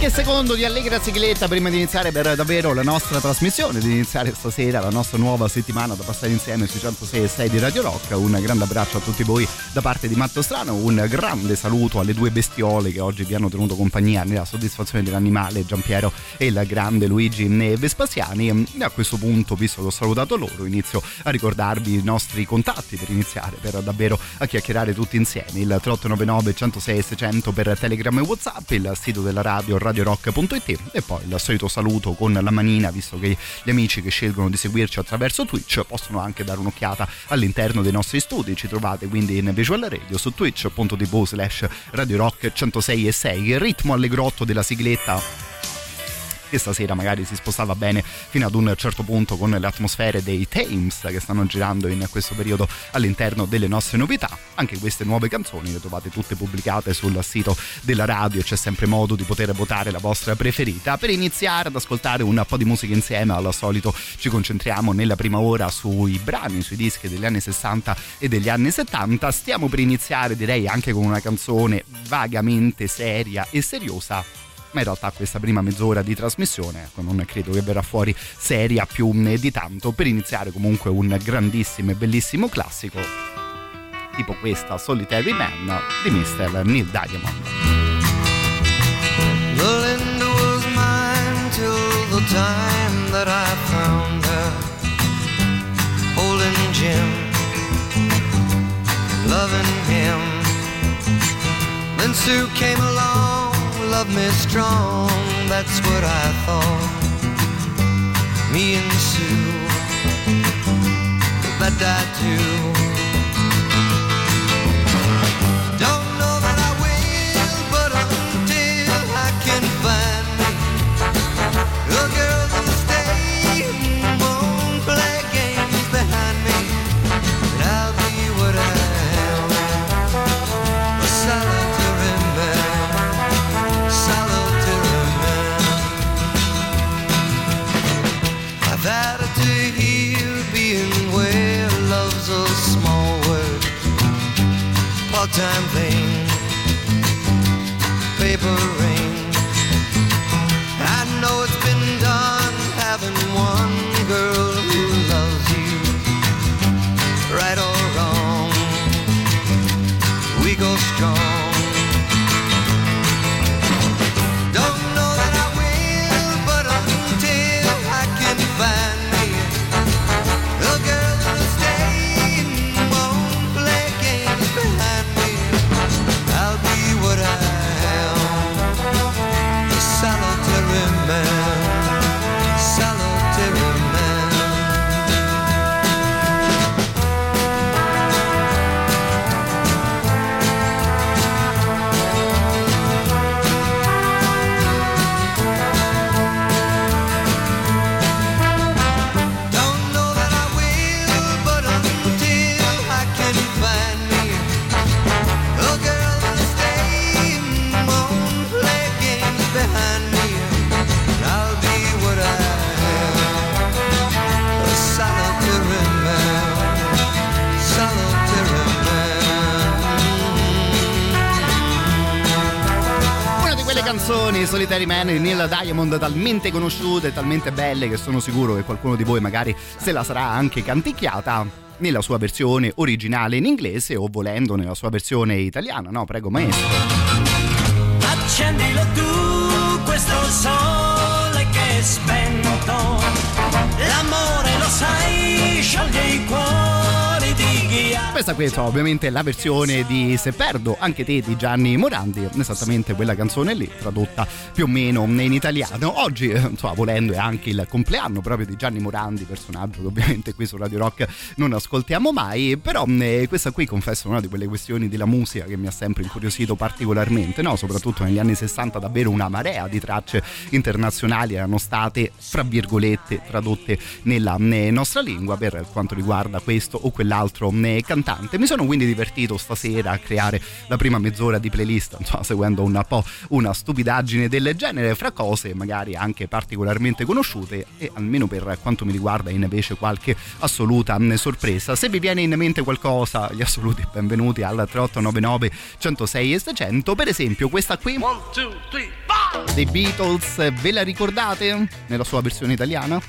Qualche secondo di allegra sigletta prima di iniziare per davvero la nostra trasmissione, di iniziare stasera la nostra nuova settimana da passare insieme sui 106 e 6 di Radio Rock. Un grande abbraccio a tutti voi da parte di Matto Strano, un grande saluto alle due bestiole che oggi vi hanno tenuto compagnia nella soddisfazione dell'animale, Giampiero e il grande Luigi Vespasiani. E a questo punto, visto che ho salutato loro, inizio a ricordarvi i nostri contatti per iniziare, per davvero a chiacchierare tutti insieme. Il 3899 106 600 per Telegram e Whatsapp, il sito della radio radiorock.it e poi il solito saluto con la manina visto che gli amici che scelgono di seguirci attraverso Twitch possono anche dare un'occhiata all'interno dei nostri studi. Ci trovate quindi in Visual Radio su twitch.tv slash Radio Rock 106 e 6 il ritmo allegrotto della sigletta che stasera magari si spostava bene fino ad un certo punto con le atmosfere dei Thames che stanno girando in questo periodo all'interno delle nostre novità. Anche queste nuove canzoni le trovate tutte pubblicate sul sito della radio e c'è sempre modo di poter votare la vostra preferita. Per iniziare ad ascoltare un po' di musica insieme, al solito ci concentriamo nella prima ora sui brani, sui dischi degli anni 60 e degli anni 70. Stiamo per iniziare direi anche con una canzone vagamente seria e seriosa ma in realtà questa prima mezz'ora di trasmissione ecco, non credo che verrà fuori seria più di tanto per iniziare comunque un grandissimo e bellissimo classico tipo questa Solitary Man di Mr. Neil Diamond The Linda was mine till the time that I found her holding Jim, loving him. Then Sue came along, loved me strong, that's what I thought. Me and Sue, that I do. paper rain. Canzoni Solitary Man di Neil Diamond talmente conosciute, talmente belle che sono sicuro che qualcuno di voi magari se la sarà anche canticchiata nella sua versione originale in inglese o volendo nella sua versione italiana, no? Prego maestro. Accendilo tu questo sole che è spento. L'amore lo sai, scioglie i cuori. Questa qui insomma, ovviamente la versione di Se perdo anche te di Gianni Morandi, esattamente quella canzone lì, tradotta più o meno in italiano. Oggi, eh, insomma, volendo è anche il compleanno proprio di Gianni Morandi, personaggio che ovviamente qui su Radio Rock non ascoltiamo mai, però eh, questa qui confesso è una di quelle questioni della musica che mi ha sempre incuriosito particolarmente, no? soprattutto negli anni 60 davvero una marea di tracce internazionali erano state, fra virgolette, tradotte nella eh, nostra lingua per quanto riguarda questo o quell'altro eh, cantante. Mi sono quindi divertito stasera a creare la prima mezz'ora di playlist, insomma, seguendo un po' una stupidaggine del genere, fra cose magari anche particolarmente conosciute e almeno per quanto mi riguarda invece qualche assoluta sorpresa. Se vi viene in mente qualcosa, gli assoluti benvenuti al 3899 106 e 600, per esempio questa qui dei Beatles, ve la ricordate nella sua versione italiana?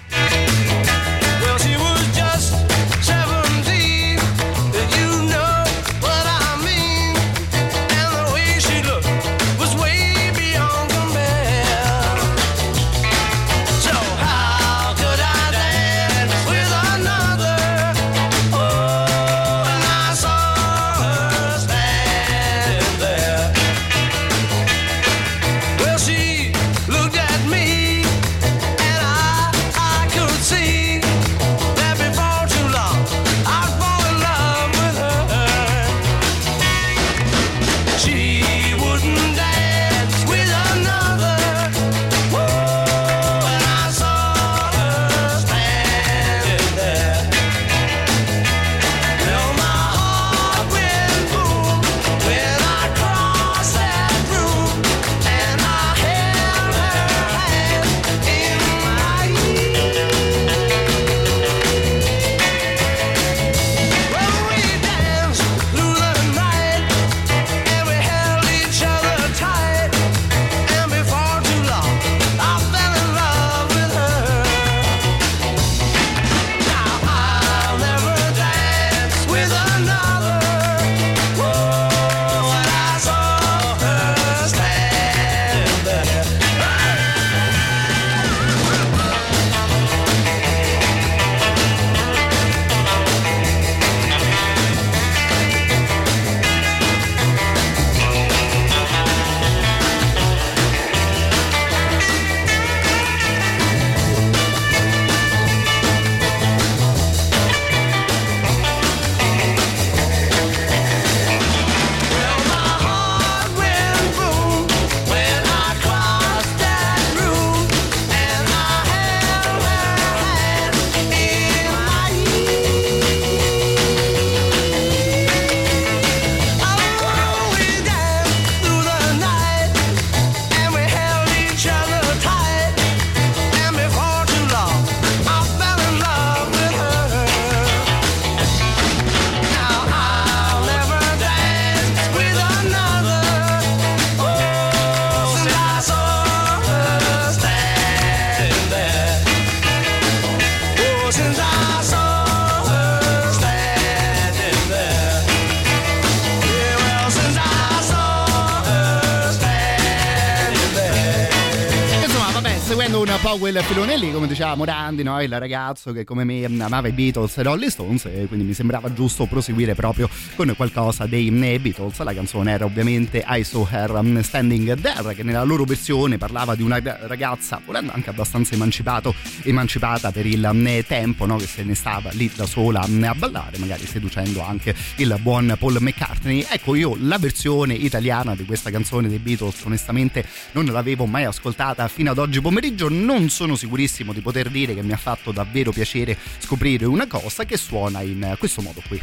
Lì, come diceva Morandi, no? il ragazzo che come me amava i Beatles e Rolling Stones, e quindi mi sembrava giusto proseguire proprio con qualcosa dei eh, Beatles. La canzone era ovviamente I Saw Her um, Standing There, che nella loro versione parlava di una ragazza, volendo anche abbastanza emancipata per il um, tempo, no? che se ne stava lì da sola um, a ballare, magari seducendo anche il buon Paul McCartney. Ecco, io la versione italiana di questa canzone dei Beatles, onestamente, non l'avevo mai ascoltata fino ad oggi pomeriggio. Non sono sicurissimo di poter dire che mi ha fatto davvero piacere scoprire una cosa che suona in questo modo qui.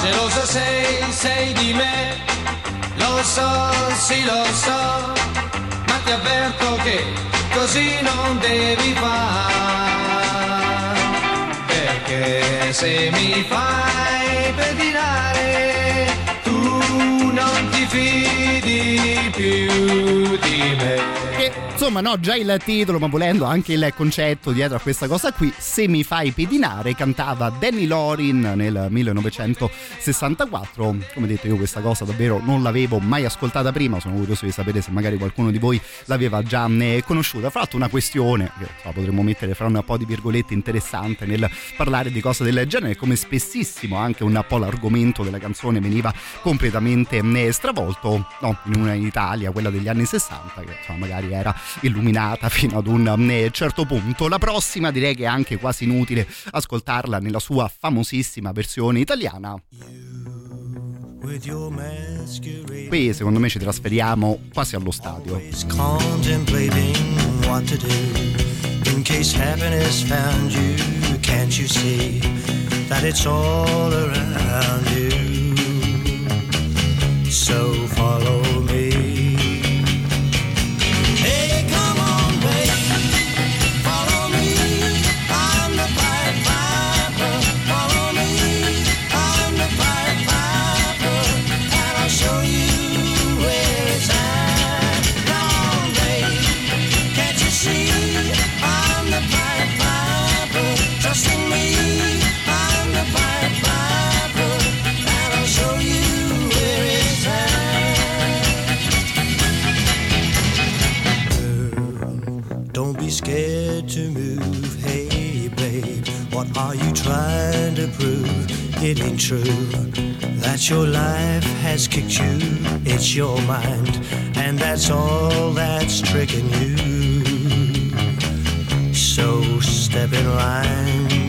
Geloso sei, sei di me, lo so, sì lo so, ma ti avverto che così non devi fare, perché se mi fai pedinare, fidi più di me. Insomma, no, già il titolo, ma volendo anche il concetto dietro a questa cosa qui, Se mi fai pedinare, cantava Danny Lorin nel 1964. Come detto, io questa cosa davvero non l'avevo mai ascoltata prima, sono curioso di sapere se magari qualcuno di voi l'aveva già eh, conosciuta. Fra l'altro una questione che insomma, potremmo mettere fra un po' di virgolette interessante nel parlare di cose del genere, come spessissimo anche un po' l'argomento della canzone veniva completamente eh, stravolto, no, in una Italia, quella degli anni 60, che insomma magari era illuminata fino ad un eh, certo punto. La prossima direi che è anche quasi inutile ascoltarla nella sua famosissima versione italiana. Qui secondo me ci trasferiamo quasi allo stadio. In case happiness found you. Can't you see that it's all around you? So follow scared to move. Hey, babe, what are you trying to prove? It ain't true that your life has kicked you. It's your mind, and that's all that's tricking you. So step in line.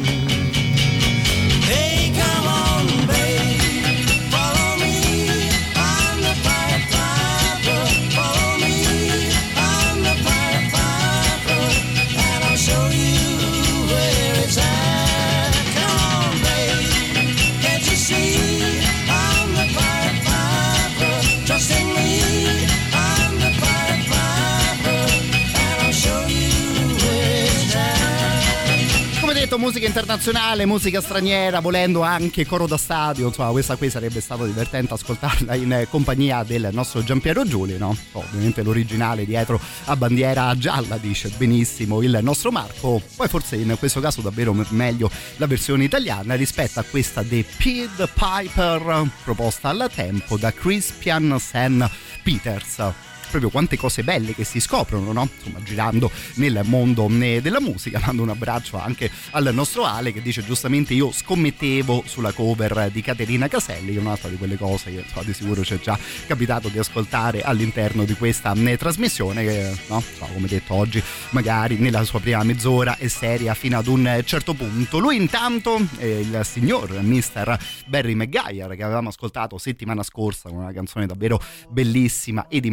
Detto, musica internazionale, musica straniera, volendo anche coro da stadio. Insomma, questa qui sarebbe stato divertente ascoltarla in compagnia del nostro Giampiero Giuli, no? Ovviamente l'originale dietro a bandiera gialla, dice benissimo il nostro Marco. Poi forse in questo caso davvero me- meglio la versione italiana rispetto a questa The Pied Piper proposta al tempo da Crispian Sen Peters proprio quante cose belle che si scoprono, no? Insomma, girando nel mondo eh, della musica. Mando un abbraccio anche al nostro Ale che dice giustamente io scommettevo sulla cover di Caterina Caselli, un'altra di quelle cose che insomma, di sicuro ci è già capitato di ascoltare all'interno di questa eh, trasmissione che, no? Insomma, come detto oggi, magari nella sua prima mezz'ora è seria fino ad un certo punto. Lui intanto è il signor Mr. Barry Maguire che avevamo ascoltato settimana scorsa con una canzone davvero bellissima ed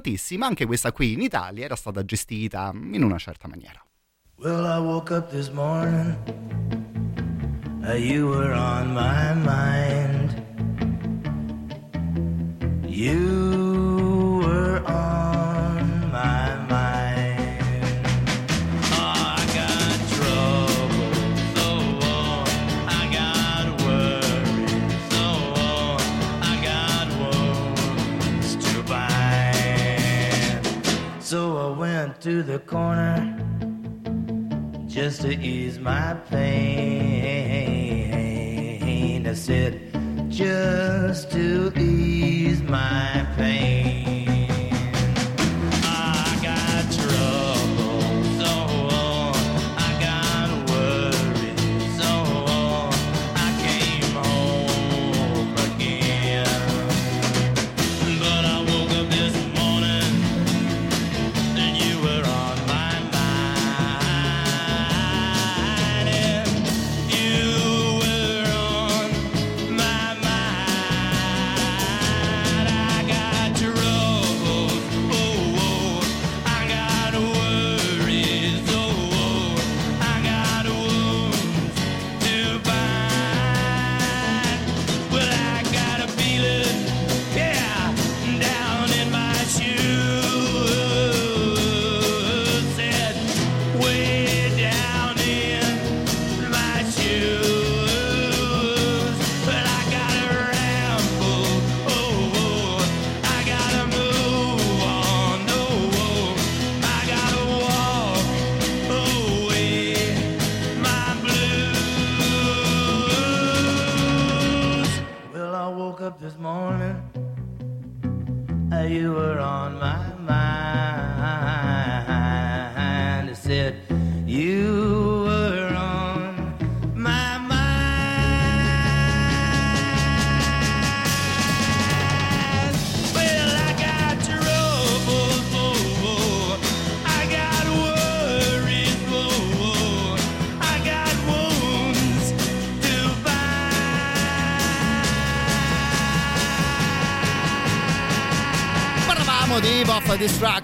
importantissima, anche questa qui in Italia era stata gestita in una certa maniera. Well, I woke up this morning. Uh, you were on my mind. You were on So I went to the corner just to ease my pain. I said, just to ease my pain.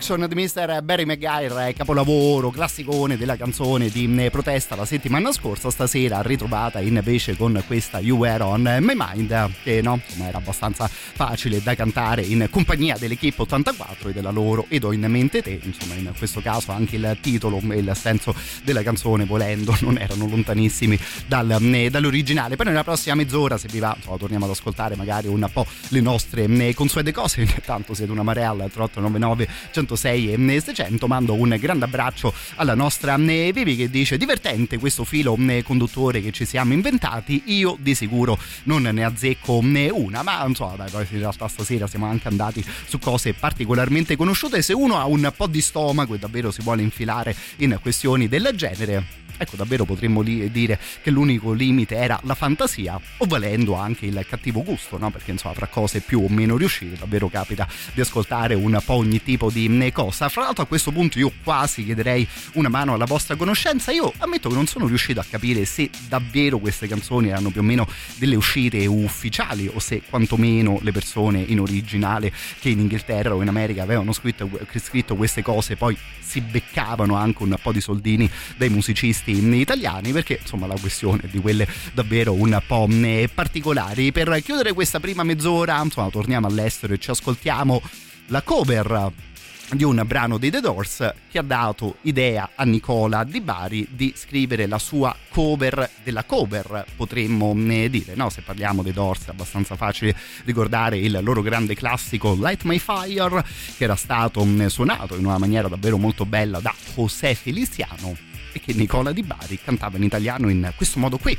Distraction di Mr. Barry Maguire, capolavoro, classicone della canzone di protesta la settimana scorsa, stasera ritrovata invece con questa You Were On My Mind, che no, insomma era abbastanza facile da cantare in compagnia dell'Equipe 84 e della loro Ed ho in mente te, insomma in questo caso anche il titolo e il senso della canzone volendo non erano lontanissimi dal, dall'originale. Poi nella prossima mezz'ora, se vi va, insomma, torniamo ad ascoltare magari un po' le nostre consuete cose, intanto siete una marea al 3899 106 e 600 mando un grande abbraccio alla nostra eh, Vivi che dice divertente questo filo eh, conduttore che ci siamo inventati io di sicuro non ne azzecco eh, una. Ma insomma dai, poi in realtà stasera siamo anche andati su cose particolarmente conosciute. Se uno ha un po' di stomaco e davvero si vuole infilare in questioni del genere Ecco, davvero potremmo li- dire che l'unico limite era la fantasia, o valendo anche il cattivo gusto, no? Perché insomma, fra cose più o meno riuscite, davvero capita di ascoltare un po' ogni tipo di cosa. Fra l'altro, a questo punto, io quasi chiederei una mano alla vostra conoscenza. Io ammetto che non sono riuscito a capire se davvero queste canzoni erano più o meno delle uscite ufficiali, o se quantomeno le persone in originale che in Inghilterra o in America avevano scritto, scritto queste cose poi si beccavano anche un po' di soldini dai musicisti italiani perché insomma la questione è di quelle davvero un po' eh, particolari per chiudere questa prima mezz'ora insomma torniamo all'estero e ci ascoltiamo la cover di un brano dei The Doors che ha dato idea a Nicola Di Bari di scrivere la sua cover della cover, potremmo eh, dire, no? Se parliamo dei Doors è abbastanza facile ricordare il loro grande classico Light My Fire che era stato suonato in una maniera davvero molto bella da José Feliciano e che Nicola Di Bari cantava in italiano in questo modo qui.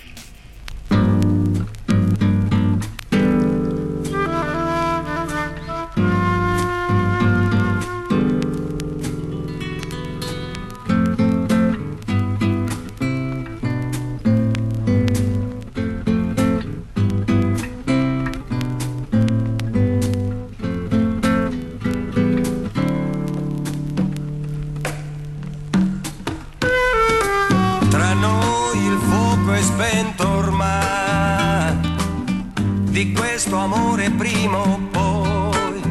Di questo amore prima o poi.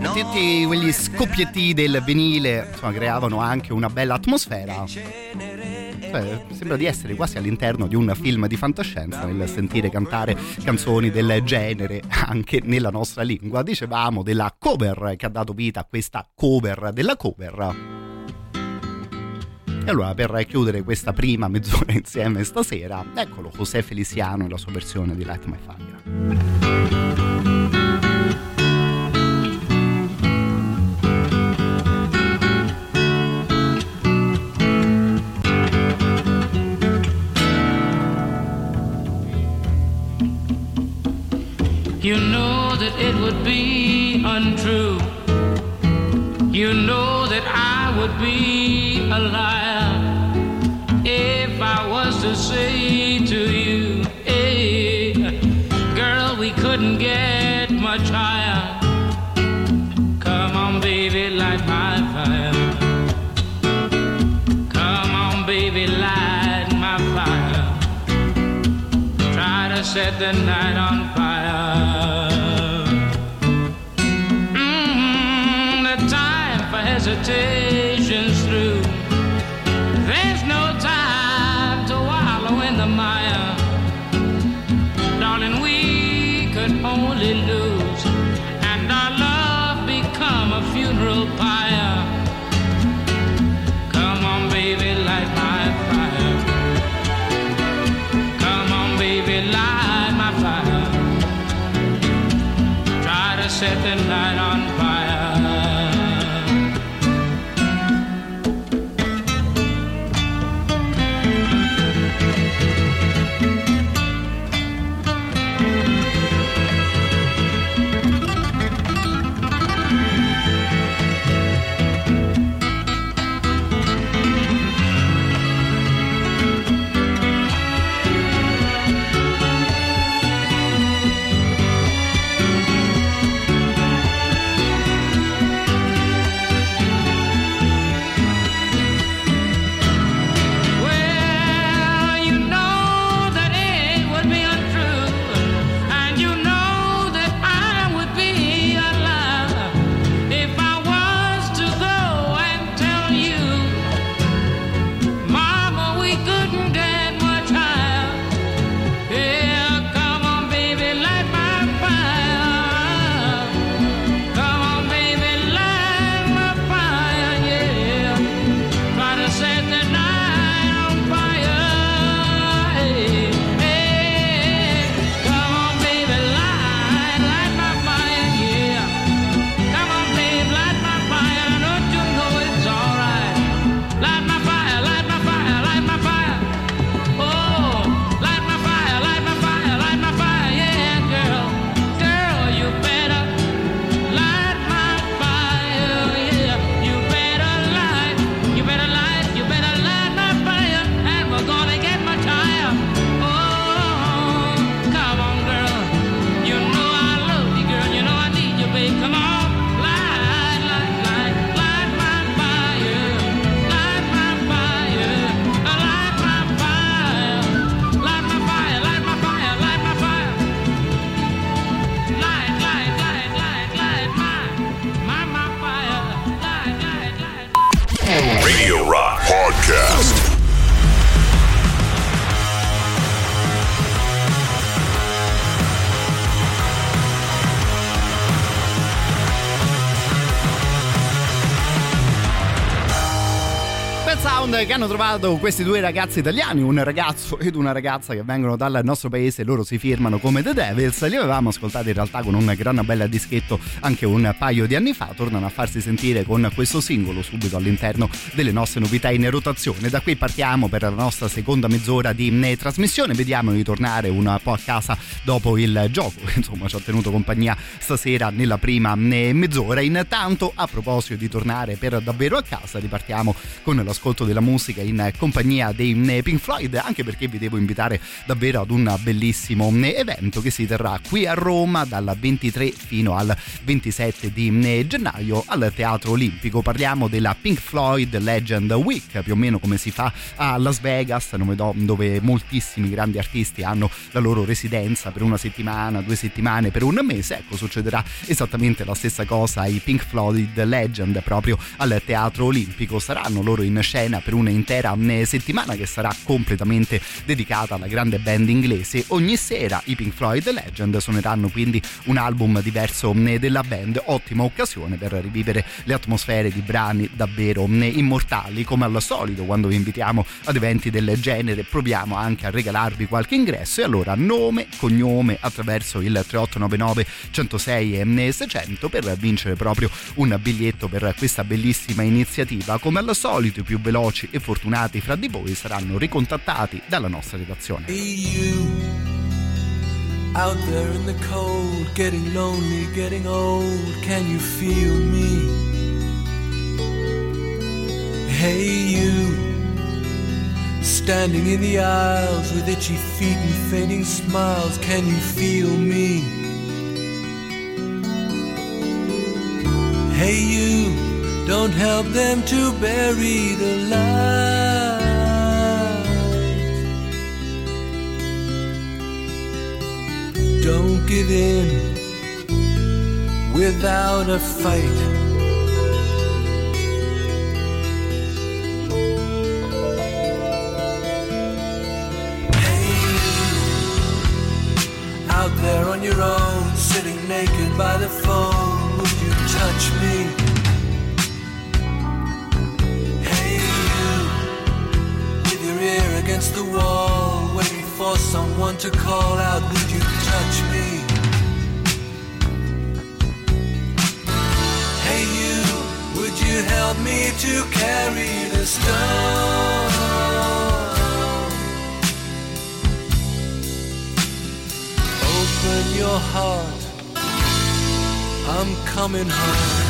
Tutti quegli scoppietti del vinile insomma, creavano anche una bella atmosfera. Cioè, sembra di essere quasi all'interno di un film di fantascienza nel sentire cantare canzoni del genere anche nella nostra lingua. Dicevamo della cover che ha dato vita a questa cover della cover. E allora per chiudere questa prima mezz'ora insieme stasera, eccolo José Feliciano e la sua versione di Light My Fire. You know that it would be untrue. You know that I would be a liar if I was to say to you, hey, girl, we couldn't get much higher. Come on, baby, light my fire. Come on, baby, light my fire. Try to set the night on fire. Che hanno trovato questi due ragazzi italiani, un ragazzo ed una ragazza che vengono dal nostro paese, loro si firmano come The Devils, li avevamo ascoltati in realtà con un gran bel dischetto anche un paio di anni fa, tornano a farsi sentire con questo singolo subito all'interno delle nostre novità in rotazione. Da qui partiamo per la nostra seconda mezz'ora di eh, trasmissione, vediamo di tornare un po' a casa dopo il gioco, insomma ci ha tenuto compagnia stasera nella prima eh, mezz'ora. Intanto a proposito di tornare per davvero a casa, ripartiamo con l'ascolto della musica in compagnia dei eh, Pink Floyd, anche perché vi devo invitare davvero ad un bellissimo eh, evento che si terrà qui a Roma dal 23 fino al 27 di eh, gennaio al Teatro Olimpico. Parliamo della Pink Floyd Legend Week, più o meno come si fa a Las Vegas, dove moltissimi grandi artisti hanno la loro residenza per una settimana, due settimane, per un mese. Ecco, succederà esattamente la stessa cosa ai Pink Floyd Legend proprio al Teatro Olimpico. Saranno loro in scena per un'intera eh, settimana che sarà completamente dedicata alla grande band inglese. Ogni sera i Pink Floyd Legend suoneranno quindi un album diverso eh, della band, ottima occasione per rivivere le atmosfere di brani davvero eh, immortali. Come al solito, quando vi invitiamo ad eventi del genere, proviamo anche a regalarvi qualche ingresso. E allora, nome, cognome attraverso il 3899 106 e 600 per vincere proprio un biglietto per questa bellissima iniziativa. Come al solito, i più veloci e fortunati fra di voi saranno ricontattati dalla nostra redazione. Hey, you out there in the cold, getting lonely, getting old. Can you feel me? Hey, you standing in the aisles with itchy feet and fainting smiles. Can you feel me? Hey, you don't help them to bury the light. Don't give in without a fight. Out there on your own, sitting naked by the phone, would you touch me? With ear against the wall, waiting for someone to call out, would you touch me? Hey, you, would you help me to carry the stone? Open your heart, I'm coming home.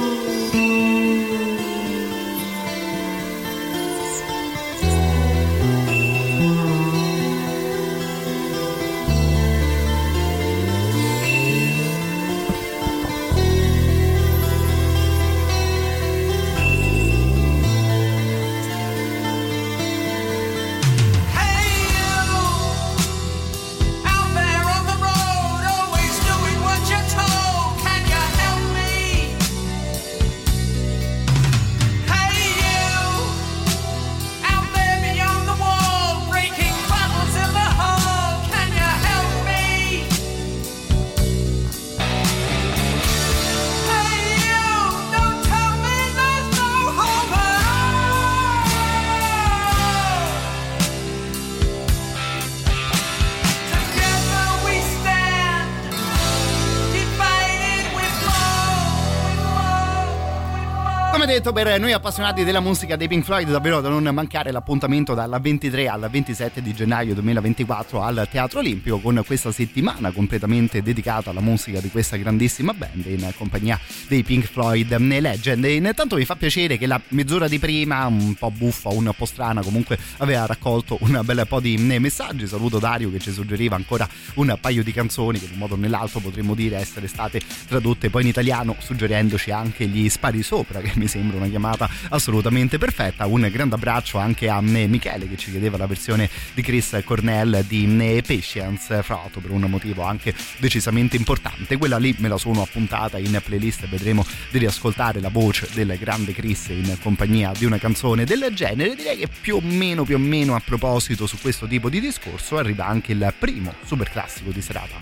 detto, per noi appassionati della musica dei Pink Floyd, davvero da non mancare l'appuntamento dal 23 al 27 di gennaio 2024 al Teatro Olimpico con questa settimana completamente dedicata alla musica di questa grandissima band in compagnia dei Pink Floyd Legend. E intanto mi fa piacere che la mezz'ora di prima, un po' buffa, un po' strana, comunque aveva raccolto un bel po' di messaggi. Saluto Dario che ci suggeriva ancora un paio di canzoni che in un modo o nell'altro potremmo dire essere state tradotte poi in italiano, suggerendoci anche gli spari sopra che mi sembra una chiamata assolutamente perfetta. Un grande abbraccio anche a Michele che ci chiedeva la versione di Chris Cornell di Patience, fra l'altro per un motivo anche decisamente importante. Quella lì me la sono appuntata in playlist e vedremo di riascoltare la voce del grande Chris in compagnia di una canzone del genere. Direi che più o meno, più o meno a proposito su questo tipo di discorso arriva anche il primo super classico di serata.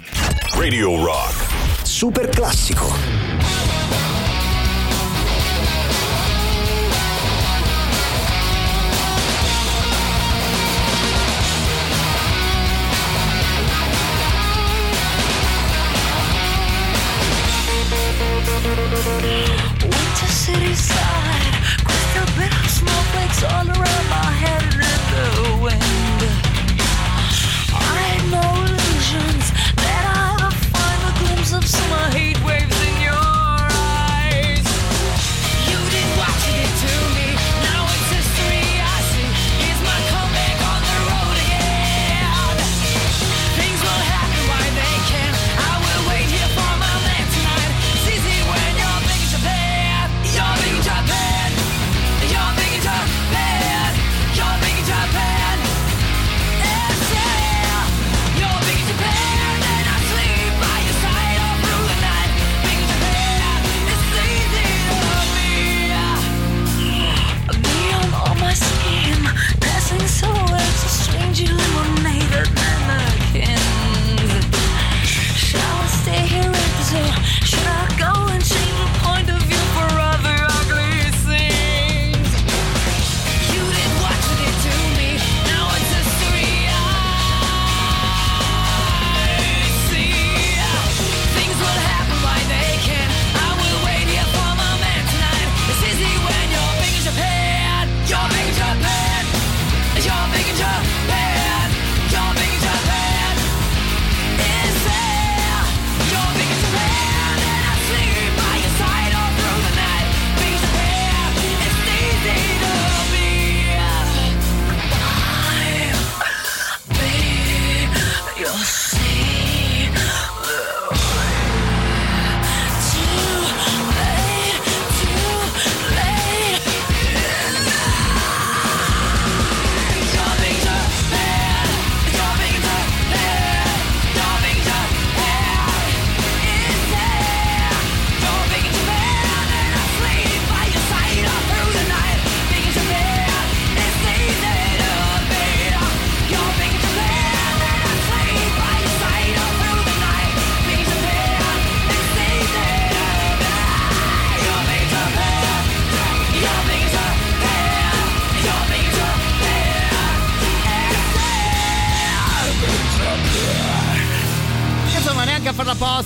Radio Rock. Super classico. City side, crystal bit of snowflakes all around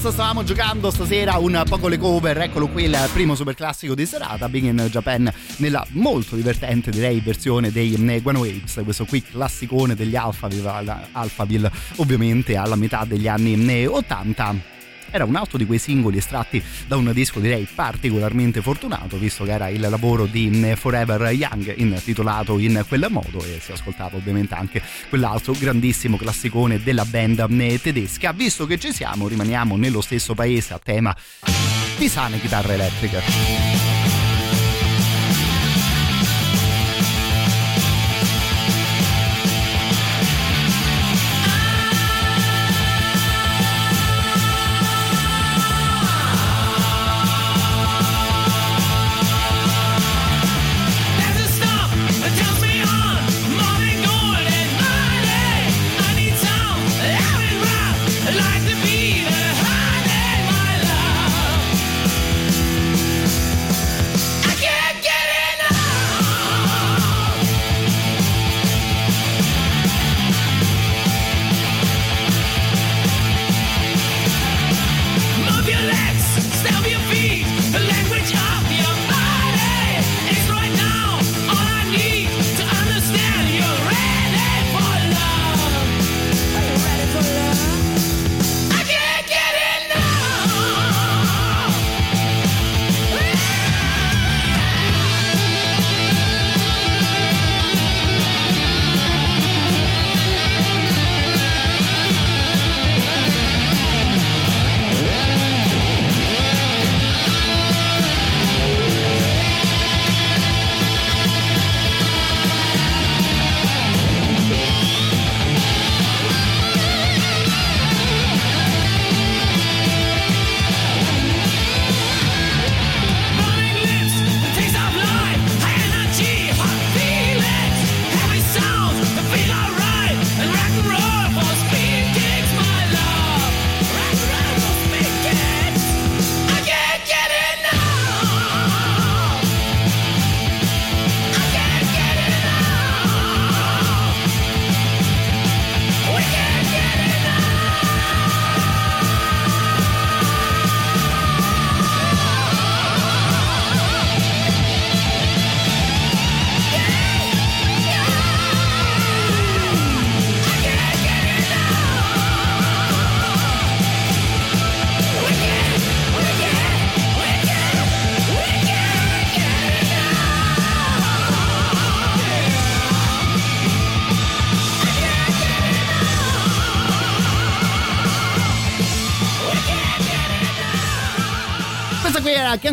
apposta, stavamo giocando stasera un po' con le cover. Eccolo qui il primo super classico di serata, Big in Japan, nella molto divertente direi versione dei Guano Waves. Questo qui classicone degli Alphaville, Alphaville ovviamente alla metà degli anni 80 era un altro di quei singoli estratti da un disco direi particolarmente fortunato visto che era il lavoro di Forever Young intitolato in quel modo e si ascoltava ovviamente anche quell'altro grandissimo classicone della band tedesca. Visto che ci siamo rimaniamo nello stesso paese a tema di sane chitarre elettriche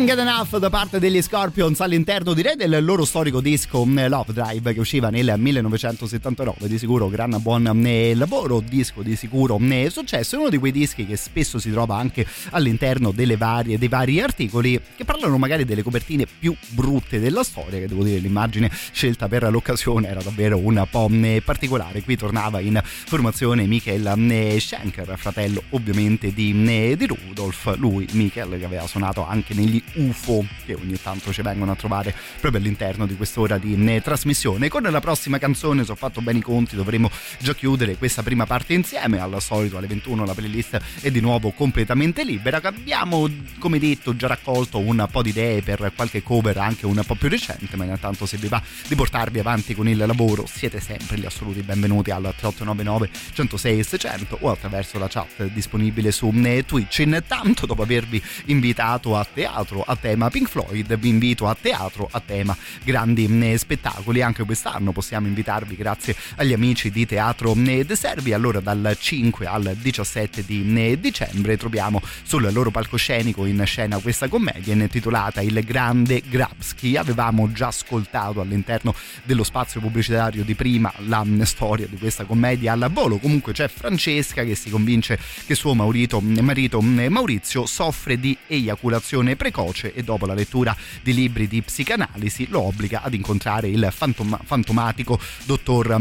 Can't Get Enough da parte degli Scorpions all'interno direi del loro storico disco eh, Love Drive che usciva nel 1979 di sicuro gran buon eh, lavoro disco di sicuro eh, successo. È uno di quei dischi che spesso si trova anche all'interno varie, dei vari articoli che parlano magari delle copertine più brutte della storia che devo dire l'immagine scelta per l'occasione era davvero un po' particolare. Qui tornava in formazione Michael Schenker fratello ovviamente di, di Rudolf lui Michael che aveva suonato anche negli UFO che ogni tanto ci vengono a trovare proprio all'interno di quest'ora di eh, trasmissione. Con la prossima canzone, se ho fatto bene i conti, dovremo già chiudere questa prima parte insieme. Al solito alle 21 la playlist è di nuovo completamente libera. Abbiamo, come detto, già raccolto un po' di idee per qualche cover anche un po' più recente, ma intanto se vi va di portarvi avanti con il lavoro siete sempre gli assoluti benvenuti al 3899 106 600 o attraverso la chat disponibile su eh, Twitch. Intanto, dopo avervi invitato a teatro a tema Pink Floyd, vi invito a teatro a tema grandi mm, spettacoli. Anche quest'anno possiamo invitarvi grazie agli amici di Teatro mm, De Servi. Allora dal 5 al 17 di mm, dicembre troviamo sul loro palcoscenico in scena questa commedia intitolata Il Grande Grabski. Avevamo già ascoltato all'interno dello spazio pubblicitario di prima la storia di questa commedia al volo. Comunque c'è Francesca che si convince che suo marito, marito Maurizio soffre di eiaculazione precoce e dopo la lettura di libri di psicanalisi lo obbliga ad incontrare il fantom- fantomatico dottor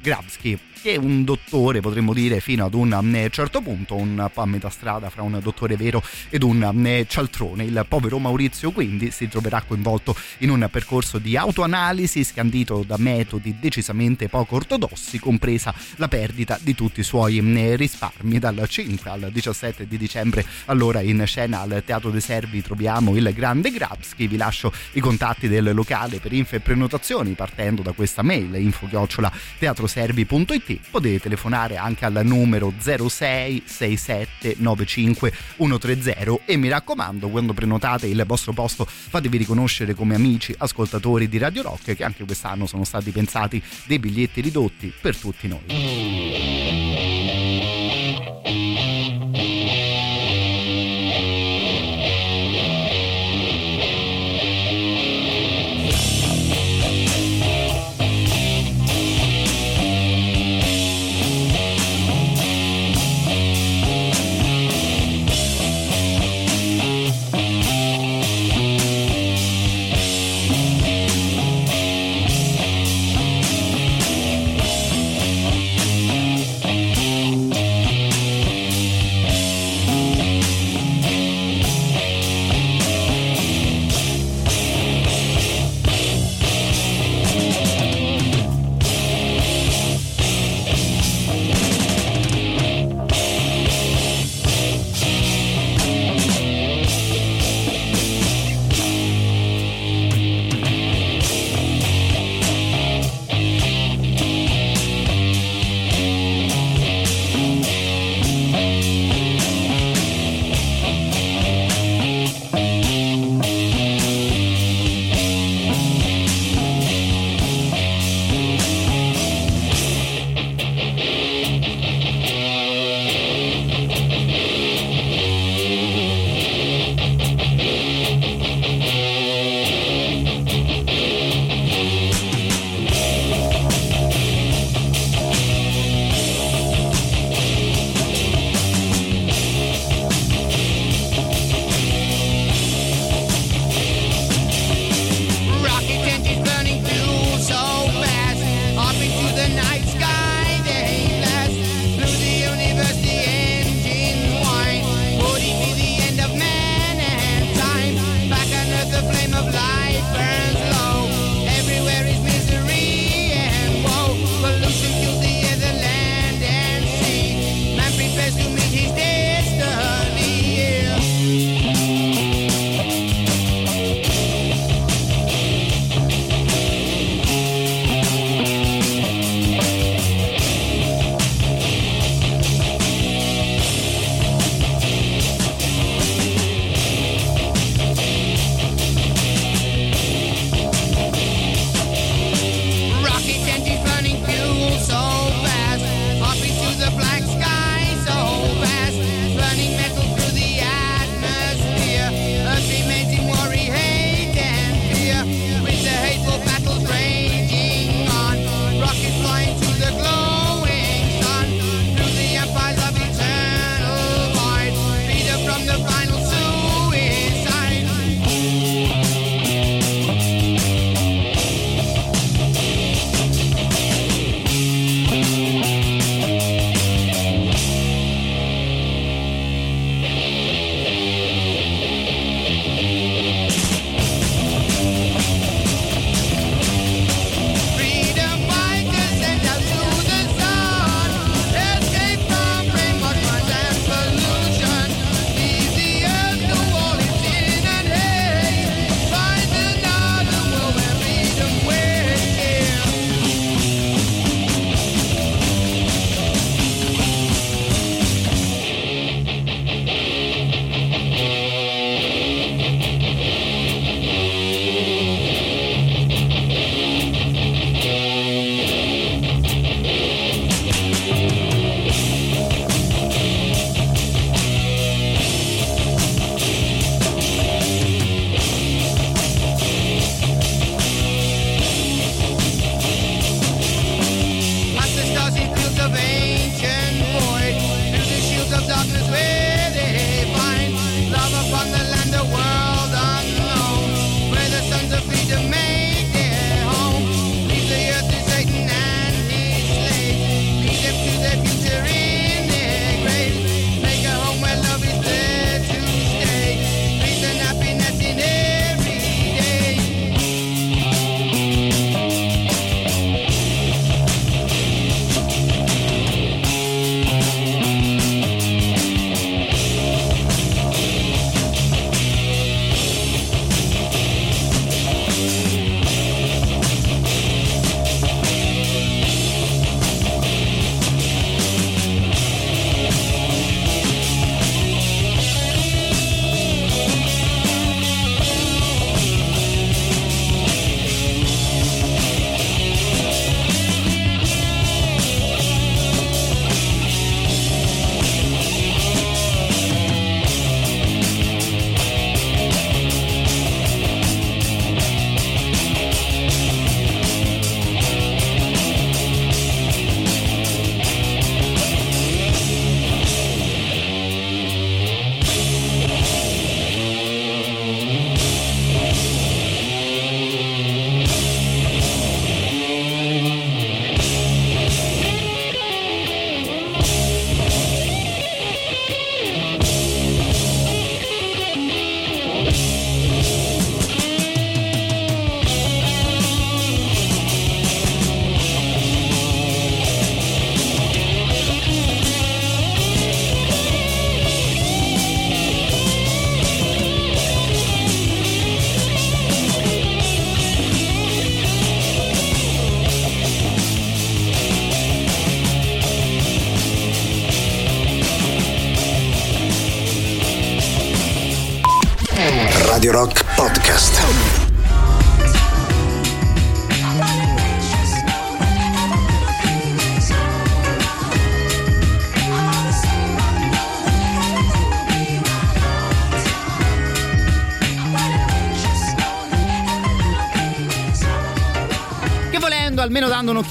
Grabsky che un dottore, potremmo dire, fino ad un eh, certo punto, un po' a metà strada fra un dottore vero ed un eh, cialtrone. Il povero Maurizio quindi si troverà coinvolto in un percorso di autoanalisi scandito da metodi decisamente poco ortodossi, compresa la perdita di tutti i suoi eh, risparmi. Dal 5 al 17 di dicembre, allora in scena al Teatro dei Servi troviamo il grande Grabsky. Vi lascio i contatti del locale per info e prenotazioni partendo da questa mail info-chiocciola teatroservi.it potete telefonare anche al numero 06 67 95 130 e mi raccomando quando prenotate il vostro posto fatevi riconoscere come amici ascoltatori di Radio Rock che anche quest'anno sono stati pensati dei biglietti ridotti per tutti noi.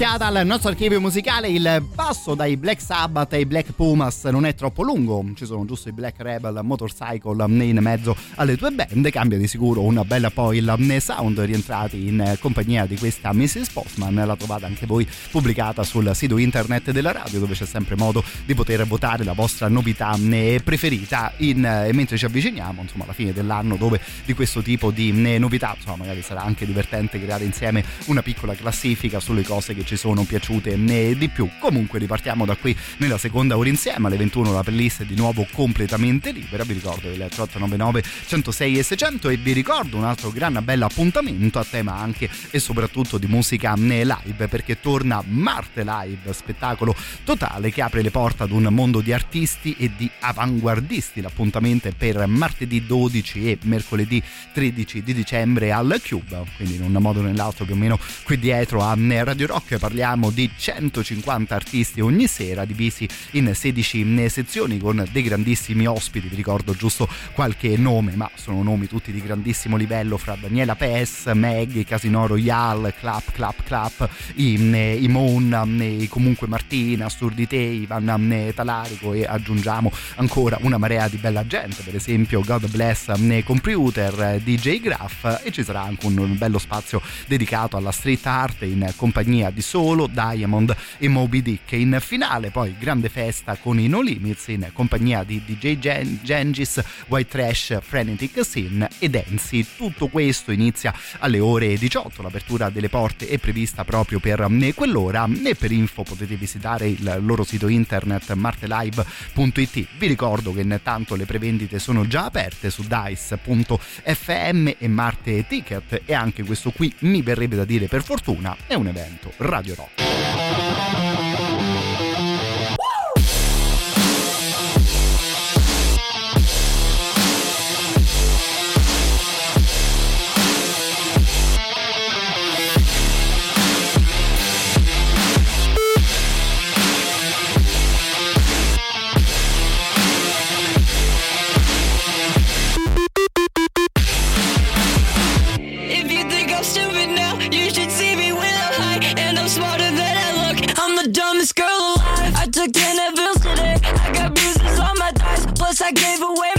Un'occhiata al nostro archivio musicale, il passo dai Black Sabbath ai Black Pumas non è troppo lungo. Ci sono giusto i Black Rebel, Motorcycle in mezzo alle tue band. Cambia di sicuro una bella poi il sound rientrati in compagnia di questa Mrs. Postman. La trovate anche voi pubblicata sul sito internet della radio dove c'è sempre modo di poter votare la vostra novità preferita. In, mentre ci avviciniamo insomma alla fine dell'anno dove di questo tipo di novità insomma magari sarà anche divertente creare insieme una piccola classifica sulle cose che ci sono piaciute né di più. Comunque ripartiamo da qui nella seconda ora insieme alle 21 la playlist è di nuovo completamente libera. Vi ricordo il 3899 106 e 600 e vi ricordo un altro gran bello appuntamento a tema anche e soprattutto di musica live perché torna Marte Live, spettacolo totale che apre le porte ad un mondo di artisti e di avanguardisti. L'appuntamento è per martedì 12 e mercoledì 13 di dicembre al Cube, quindi in un modo o nell'altro più o meno qui dietro a Radio Rock parliamo di 150 artisti ogni sera divisi in 16 sezioni con dei grandissimi ospiti, vi ricordo giusto qualche nome, ma sono nomi tutti di grandissimo livello fra Daniela Pes, Meg, Casino Royale, Clap Clap Clap, i, i Mon, i comunque Martina, Sturdite, Ivan Talarico e aggiungiamo ancora una marea di bella gente, per esempio God Bless Computer, DJ Graph e ci sarà anche un bello spazio dedicato alla street art in compagnia di Solo, Diamond e Moby Dick. In finale poi grande festa con i No Limits in compagnia di DJ Gen- Gengis, White Trash, Frenetic Sin e Dancy. Tutto questo inizia alle ore 18, l'apertura delle porte è prevista proprio per quell'ora e per info potete visitare il loro sito internet martelive.it. Vi ricordo che intanto le prevendite sono già aperte su dice.fm e Marte Ticket e anche questo qui mi verrebbe da dire per fortuna è un evento Radio Rock. this girl alive. I took ten Tannehills today. I got bruises on my thighs. Plus, I gave away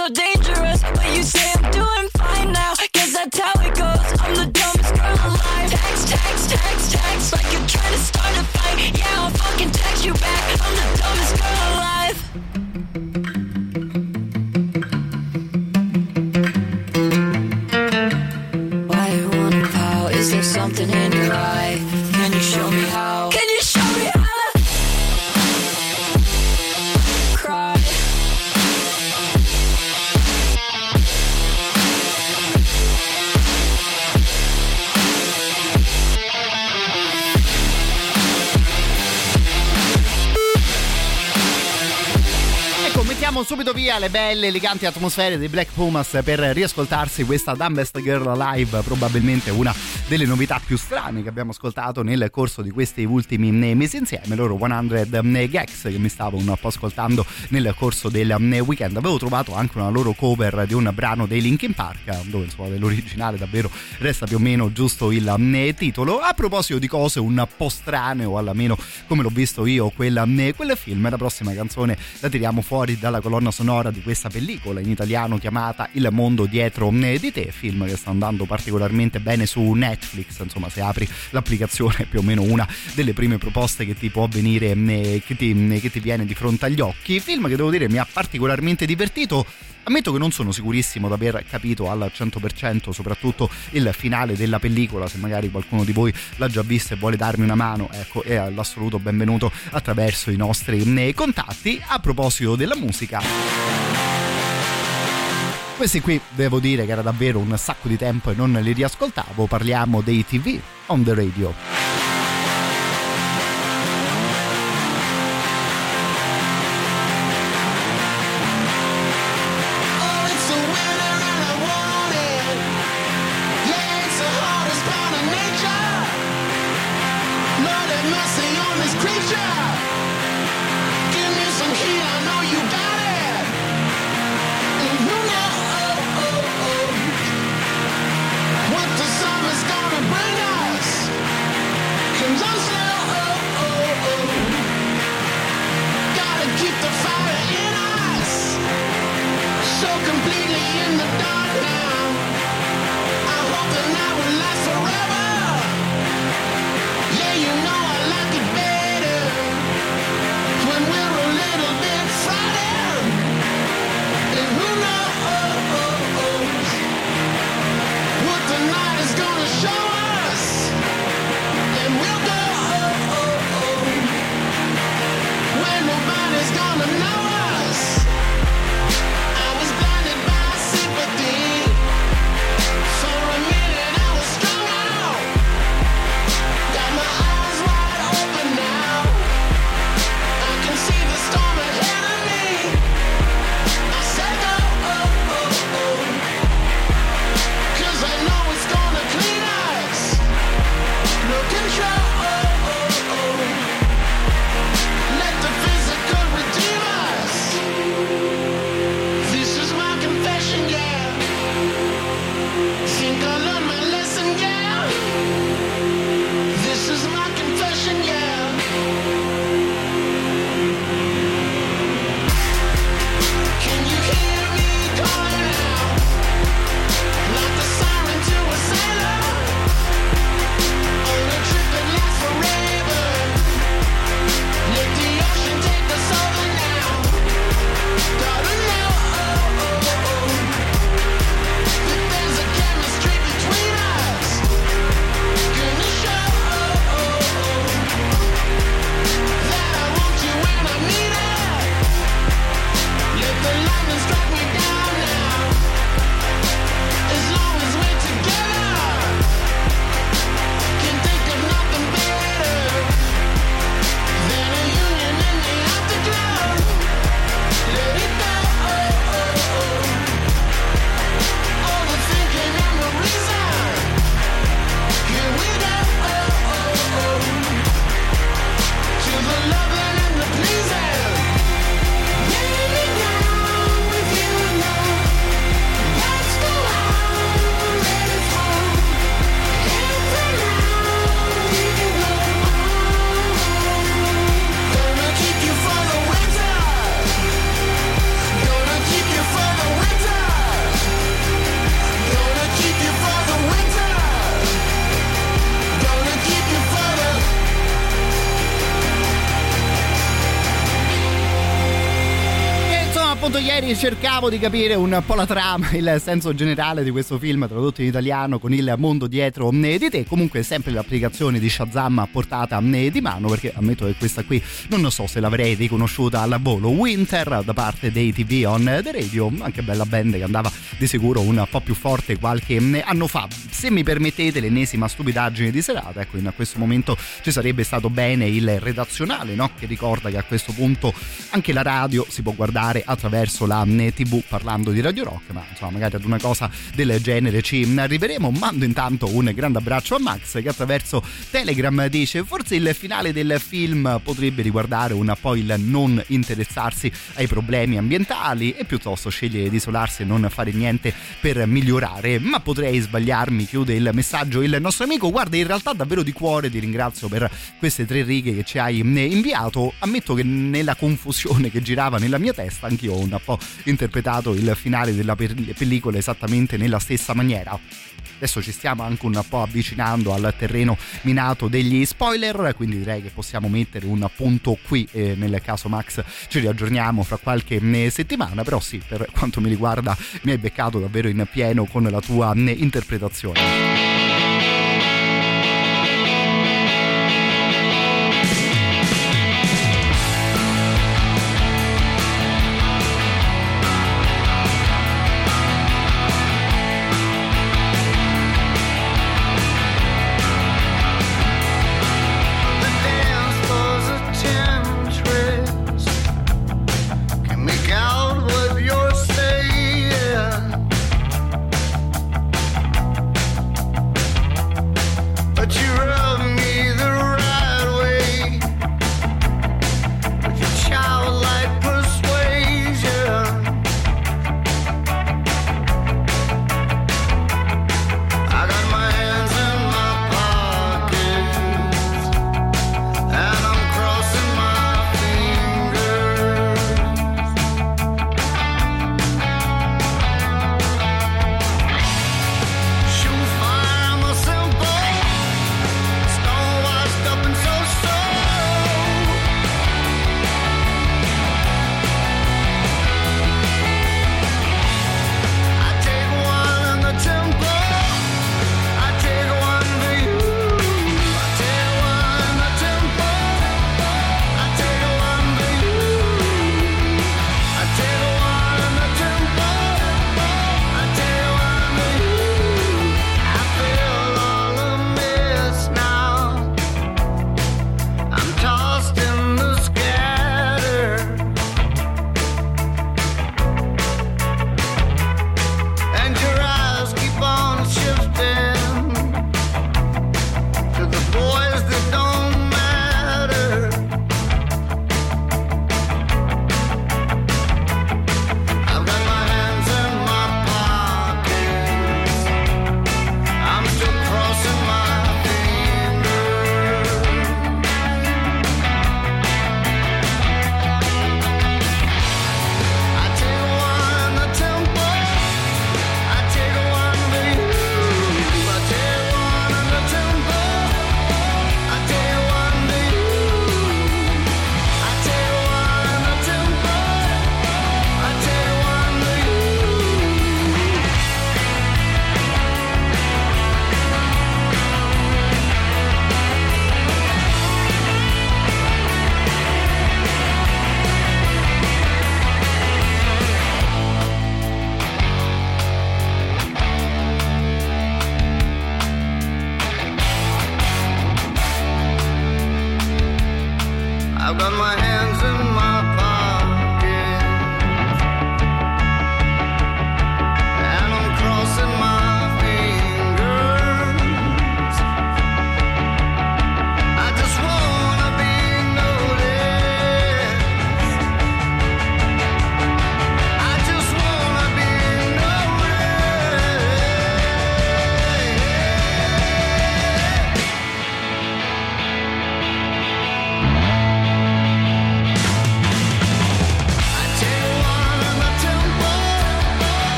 so dangerous, but you say I'm doing fine now. Guess that's how it goes. I'm the dumbest girl alive. Text, text, text, text, like you're trying to start a fight. Yeah, I'll fucking text you back. I'm the dumbest girl alive. Why you wanna pout? Is there something in your eye? Can you show me how? Can Mettiamo subito via le belle, eleganti atmosfere dei Black Pumas per riascoltarsi questa Dumbest Girl Live, probabilmente una delle novità più strane che abbiamo ascoltato nel corso di questi ultimi mesi insieme, loro 100 Gags che mi stavo un po' ascoltando nel corso del weekend. Avevo trovato anche una loro cover di un brano dei Linkin Park, dove insomma dell'originale davvero resta più o meno giusto il titolo. A proposito di cose un po' strane, o almeno come l'ho visto io quel, quel film, la prossima canzone la tiriamo fuori dalla colonna sonora di questa pellicola in italiano chiamata Il mondo dietro di te, film che sta andando particolarmente bene su Netflix, insomma se apri l'applicazione è più o meno una delle prime proposte che ti può venire, eh, che ti, che ti viene di fronte agli occhi, film che devo dire mi ha particolarmente divertito. Ammetto che non sono sicurissimo di aver capito al 100% soprattutto il finale della pellicola, se magari qualcuno di voi l'ha già vista e vuole darmi una mano, ecco, è l'assoluto benvenuto attraverso i nostri eh, contatti. A proposito della musica, questi qui devo dire che era davvero un sacco di tempo e non li riascoltavo, parliamo dei TV on the radio. Cercavo di capire un po' la trama, il senso generale di questo film tradotto in italiano con il mondo dietro eh, di te. Comunque sempre l'applicazione di Shazam a portata eh, di mano perché ammetto che questa qui non so se l'avrei riconosciuta al volo. Winter da parte dei TV on the radio, anche bella band che andava di sicuro un po' più forte qualche eh, anno fa. Se mi permettete l'ennesima stupidaggine di serata, ecco in questo momento ci sarebbe stato bene il redazionale no? che ricorda che a questo punto anche la radio si può guardare attraverso la tv parlando di Radio Rock ma insomma magari ad una cosa del genere ci arriveremo mando intanto un grande abbraccio a Max che attraverso Telegram dice forse il finale del film potrebbe riguardare un po' il non interessarsi ai problemi ambientali e piuttosto scegliere di isolarsi e non fare niente per migliorare ma potrei sbagliarmi chiude il messaggio il nostro amico. Guarda in realtà davvero di cuore ti ringrazio per queste tre righe che ci hai inviato. Ammetto che nella confusione che girava nella mia testa anch'io ho un po' interpretato il finale della pellicola esattamente nella stessa maniera adesso ci stiamo anche un po' avvicinando al terreno minato degli spoiler quindi direi che possiamo mettere un punto qui e nel caso Max ci riaggiorniamo fra qualche settimana però sì per quanto mi riguarda mi hai beccato davvero in pieno con la tua interpretazione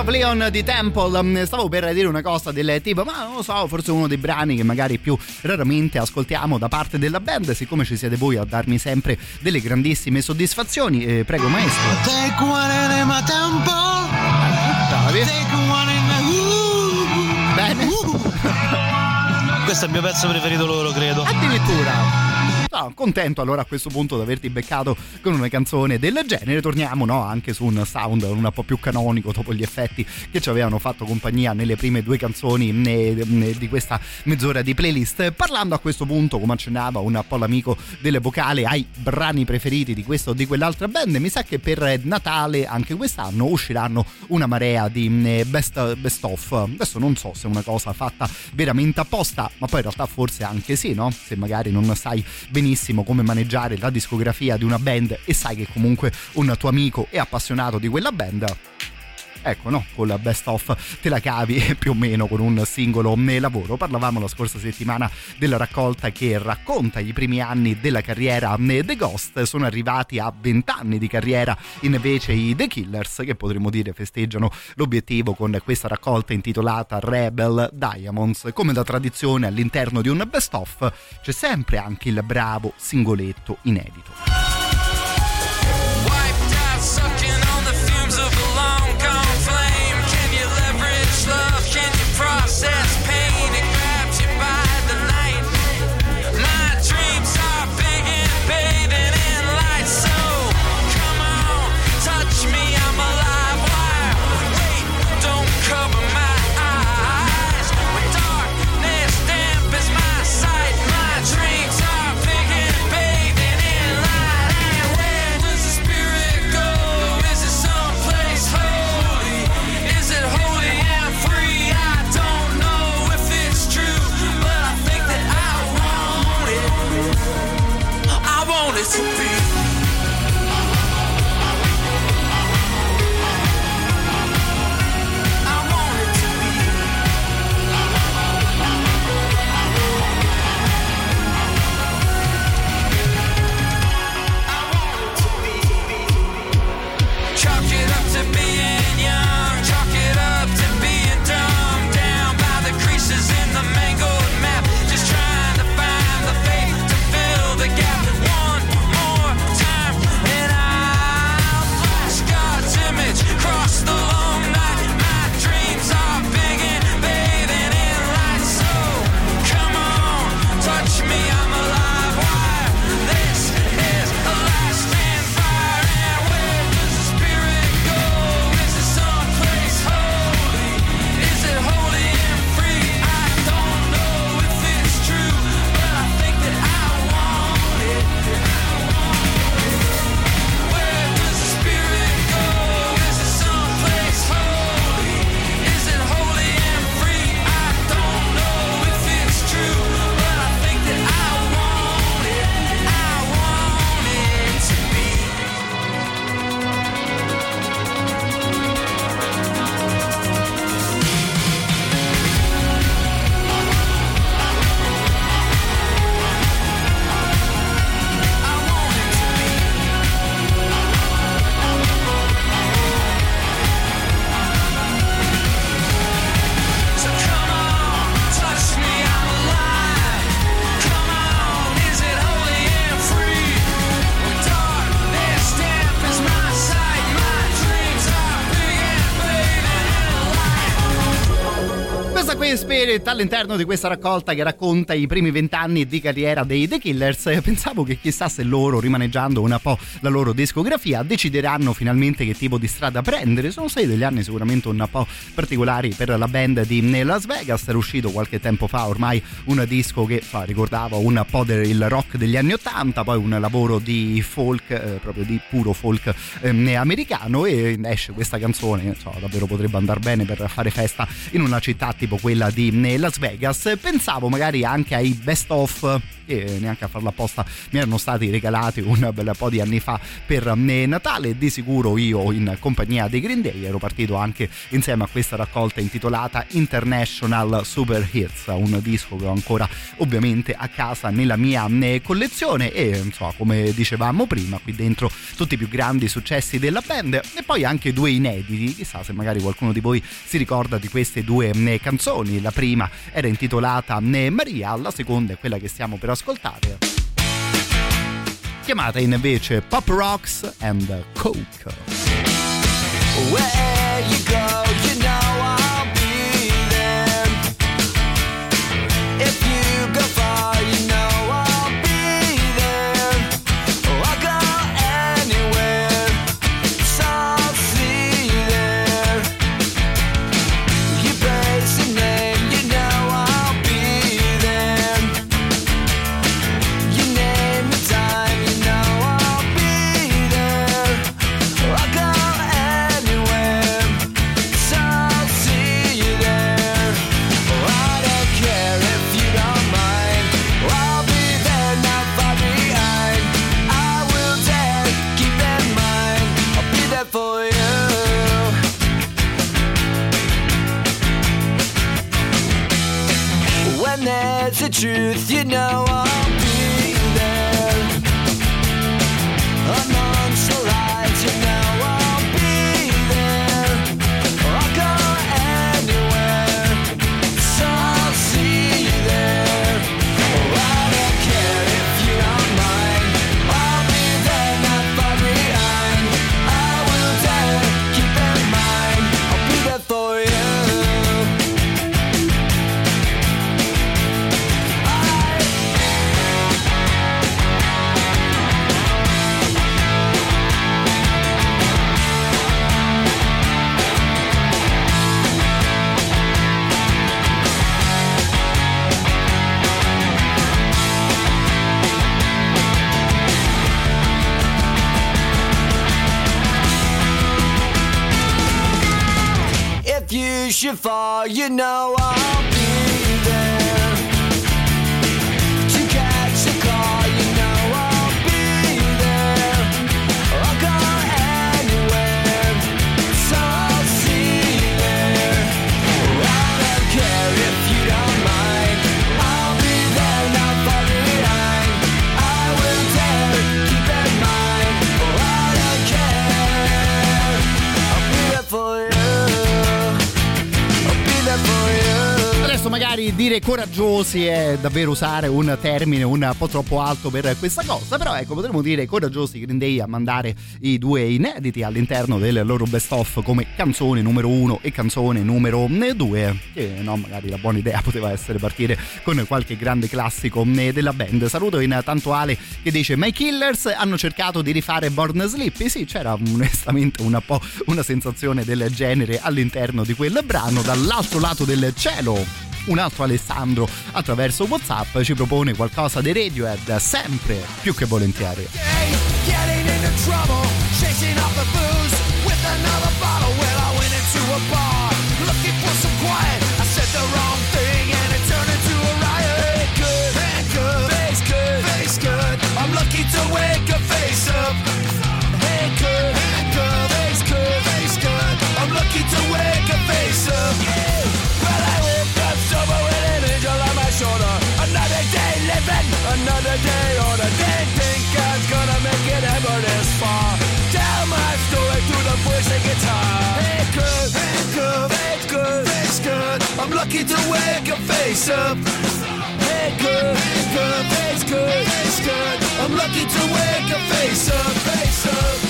of Leon di Temple. Mm, Stavo per dire una cosa del tipo, ma non lo so, forse uno dei brani che magari più raramente ascoltiamo da parte della band. Siccome ci siete voi a darmi sempre delle grandissime soddisfazioni, eh, prego, maestro. Take one in my temple. Bravi. Take one in the Bene. Questo è il mio pezzo preferito loro, credo. Addirittura. No, contento allora a questo punto di averti beccato con una canzone del genere. Torniamo no, anche su un sound un po' più canonico dopo gli effetti che ci avevano fatto compagnia nelle prime due canzoni di questa mezz'ora di playlist. Parlando a questo punto, come accennava un po' l'amico del vocale, ai brani preferiti di questa o di quell'altra band, mi sa che per Natale anche quest'anno usciranno una marea di eh, best, best of. Adesso non so se è una cosa fatta veramente apposta, ma poi in realtà forse anche sì, no? Se magari non sai benissimo come maneggiare la discografia di una band e sai che comunque un tuo amico è appassionato di quella band. Ecco, no, con la best of te la cavi più o meno con un singolo lavoro. Parlavamo la scorsa settimana della raccolta che racconta i primi anni della carriera The Ghost. Sono arrivati a 20 anni di carriera invece i The Killers, che potremmo dire festeggiano l'obiettivo con questa raccolta intitolata Rebel Diamonds. Come da tradizione all'interno di un best of c'è sempre anche il bravo singoletto inedito. Spirit all'interno di questa raccolta che racconta i primi vent'anni di carriera dei The Killers. Pensavo che chissà se loro, rimaneggiando un po' la loro discografia, decideranno finalmente che tipo di strada prendere. Sono stati degli anni sicuramente un po' particolari per la band di Las Vegas. Era uscito qualche tempo fa ormai un disco che fa, ricordava un po' del rock degli anni Ottanta, poi un lavoro di folk, eh, proprio di puro folk ehm, americano e esce questa canzone, insomma, davvero potrebbe andare bene per fare festa in una città tipo quella quella di Las Vegas. Pensavo magari anche ai best of che neanche a farlo apposta mi erano stati regalati un bel po' di anni fa per Natale. Di sicuro io in compagnia dei Green Day ero partito anche insieme a questa raccolta intitolata International Super Hits, un disco che ho ancora ovviamente a casa nella mia eh, collezione e insomma come dicevamo prima qui dentro tutti i più grandi successi della band e poi anche due inediti, chissà se magari qualcuno di voi si ricorda di queste due eh, canzoni, la prima era intitolata eh, Maria, la seconda è quella che stiamo per ascoltare chiamata invece Pop Rocks and Coke. Truth, you know should you know I'll Dire coraggiosi è davvero usare un termine un po' troppo alto per questa cosa, però ecco potremmo dire coraggiosi Green Day a mandare i due inediti all'interno del loro best of come canzone numero uno e canzone numero due, che no, magari la buona idea poteva essere partire con qualche grande classico della band. Saluto intanto Ale che dice My Killers hanno cercato di rifare Born Sleepy, sì c'era onestamente un po' una sensazione del genere all'interno di quel brano, dall'altro lato del cielo un altro Alessandro attraverso Whatsapp ci propone qualcosa di Radiohead sempre più che volentieri. Face another day older. Didn't think I was gonna make it ever this far. Tell my story through the voice and guitar. Hey, good, hey, good, face good, face good. I'm lucky to wake up face up. Hey, good, hey, good, face good, face good. I'm lucky to wake up face up, face up.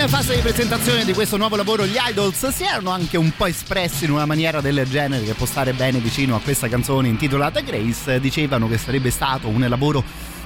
In fase di presentazione di questo nuovo lavoro gli Idols si erano anche un po' espressi in una maniera del genere che può stare bene vicino a questa canzone intitolata Grace. Dicevano che sarebbe stato un lavoro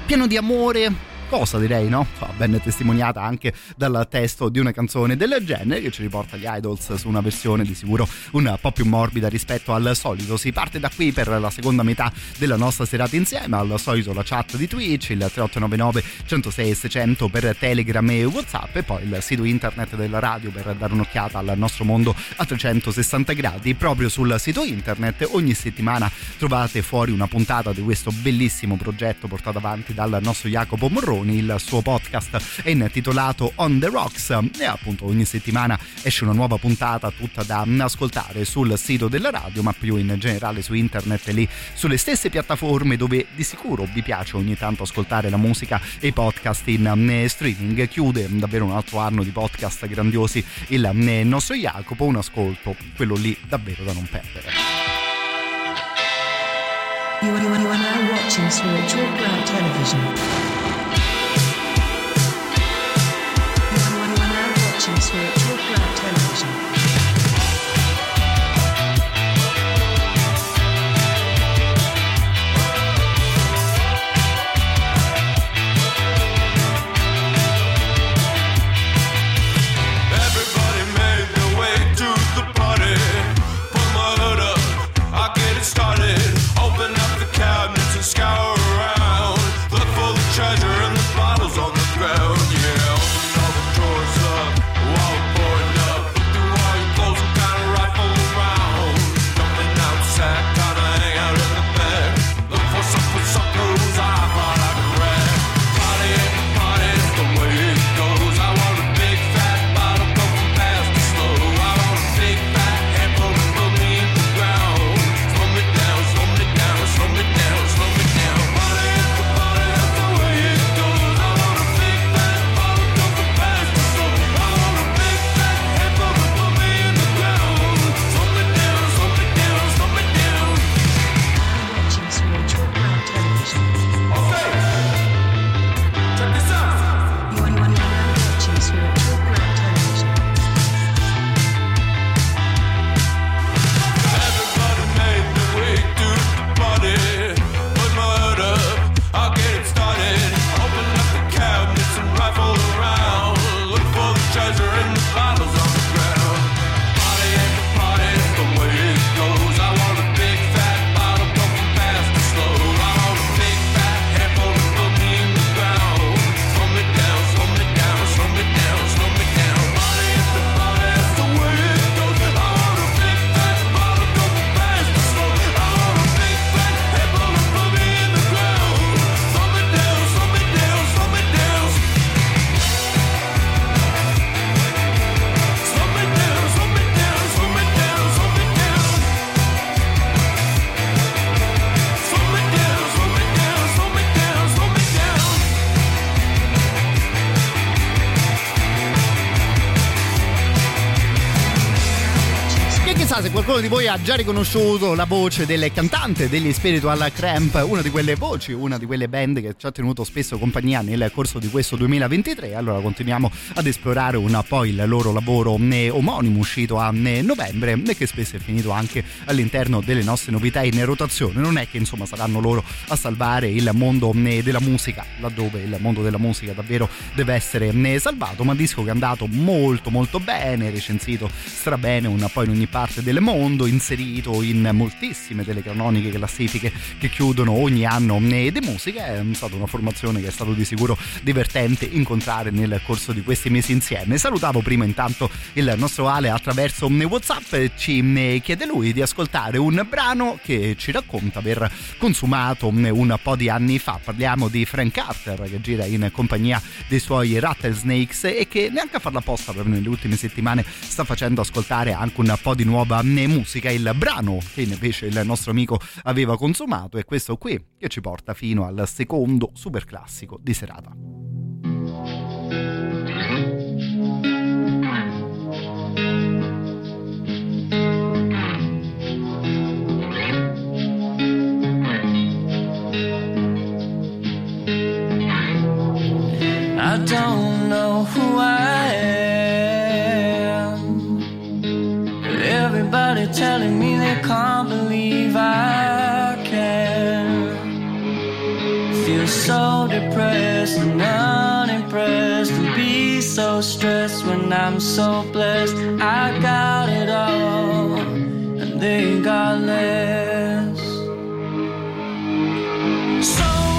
pieno di amore, cosa direi, no? Ben testimoniata anche dal testo di una canzone del genere che ci riporta gli Idols su una versione di sicuro un po' più morbida rispetto al solito. Si parte da qui per la seconda metà della nostra serata insieme, al solito la chat di Twitch, il 3899 106 600 per Telegram e Whatsapp e poi il sito internet della radio per dare un'occhiata al nostro mondo a 360 gradi. Proprio sul sito internet ogni settimana trovate fuori una puntata di questo bellissimo progetto portato avanti dal nostro Jacopo Morroni il suo podcast è intitolato On the Rocks e appunto ogni settimana esce una nuova puntata tutta da ascoltare sul sito della radio ma più in generale su internet e lì sulle stesse piattaforme dove di sicuro vi piace ogni tanto ascoltare la musica e i podcast in streaming chiude davvero un altro anno di podcast grandiosi il nostro Jacopo un ascolto quello lì davvero da non perdere You are, you are, now watching Spiritual Ground Television. You are now watching Spiritual Ground Television. Qualcuno di voi ha già riconosciuto la voce del cantante degli Spiritual Cramp, una di quelle voci, una di quelle band che ci ha tenuto spesso compagnia nel corso di questo 2023. Allora continuiamo ad esplorare un po' il loro lavoro eh, omonimo uscito a eh, novembre e che spesso è finito anche all'interno delle nostre novità in rotazione. Non è che insomma saranno loro a salvare il mondo eh, della musica, laddove il mondo della musica davvero deve essere salvato, ma disco che è andato molto molto bene, recensito strabene un po' in ogni parte del mondo, inserito in moltissime delle canoniche classifiche che chiudono ogni anno di musica. È stata una formazione che è stato di sicuro divertente incontrare nel corso di questi mesi insieme. Salutavo prima intanto il nostro Ale attraverso WhatsApp, ci eh, chiede lui di ascoltare un brano che ci racconta aver consumato eh, un po' di anni fa. Parliamo di Frank Carter che gira in compagnia dei suoi Rattlesnakes e che neanche a farla apposta proprio nelle ultime settimane sta facendo ascoltare anche un po' di nuova musica il brano che invece il nostro amico aveva consumato è questo qui che ci porta fino al secondo super classico di serata. I don't know who I Telling me they can't believe I care. Feel so depressed and unimpressed, and be so stressed when I'm so blessed. I got it all, and they got less. So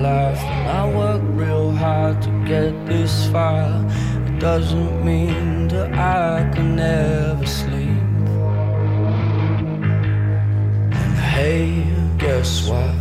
life. And I work real hard to get this far. It doesn't mean that I can never sleep. And hey, guess what?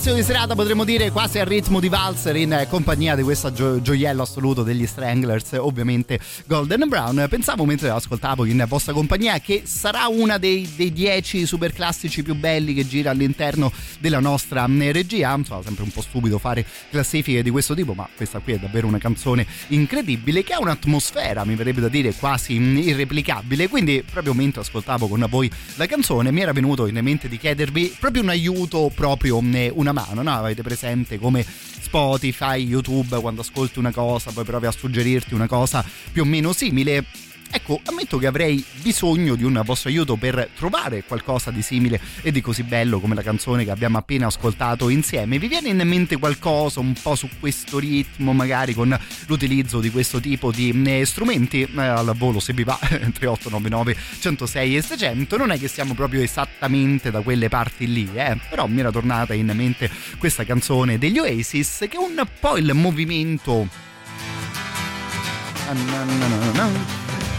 Classico di serata potremmo dire quasi al ritmo di valzer in compagnia di questo gio- gioiello assoluto degli Stranglers, ovviamente Golden Brown. Pensavo mentre ascoltavo in vostra compagnia che sarà una dei, dei dieci super classici più belli che gira all'interno della nostra mm, regia. Insomma, sempre un po' stupido fare classifiche di questo tipo, ma questa qui è davvero una canzone incredibile che ha un'atmosfera, mi verrebbe da dire, quasi mm, irreplicabile. Quindi, proprio mentre ascoltavo con voi la canzone, mi era venuto in mente di chiedervi proprio un aiuto, proprio mm, una mano, no? Avete presente come Spotify, YouTube, quando ascolti una cosa, poi provi a suggerirti una cosa più o meno simile. Ecco, ammetto che avrei bisogno di un vostro aiuto per trovare qualcosa di simile e di così bello come la canzone che abbiamo appena ascoltato insieme. Vi viene in mente qualcosa un po' su questo ritmo, magari con l'utilizzo di questo tipo di eh, strumenti? Eh, al volo se vi va 3899 106 e 600. Non è che siamo proprio esattamente da quelle parti lì, eh? però mi era tornata in mente questa canzone degli Oasis che è un po' il movimento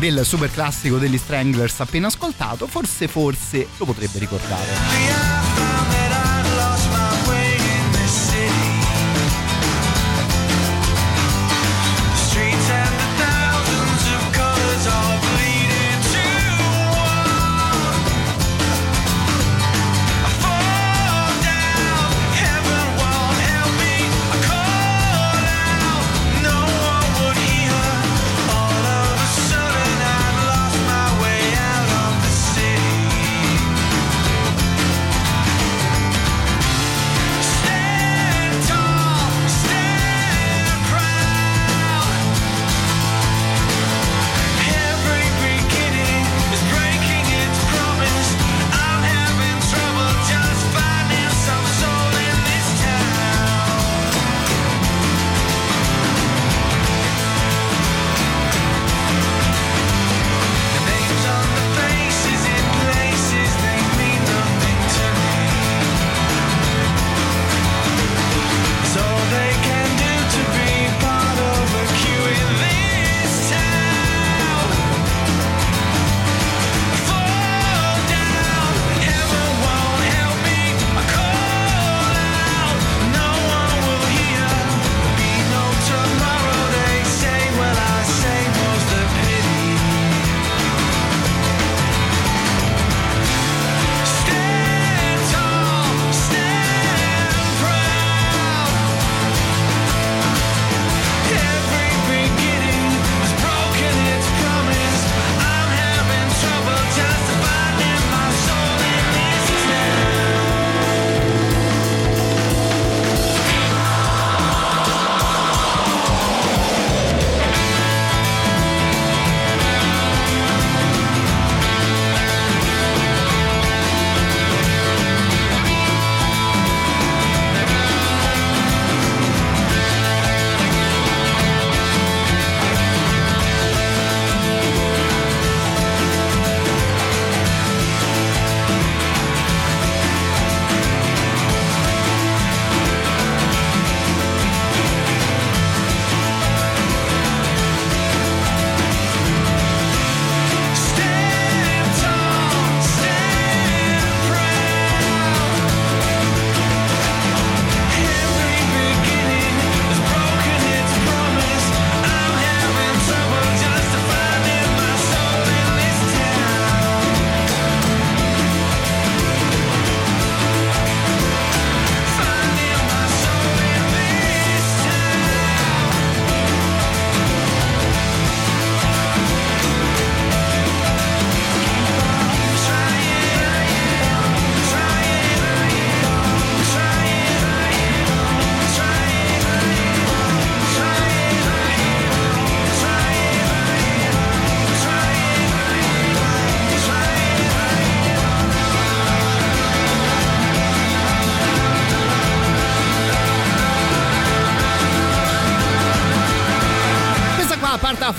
del super classico degli Stranglers appena ascoltato, forse forse lo potrebbe ricordare.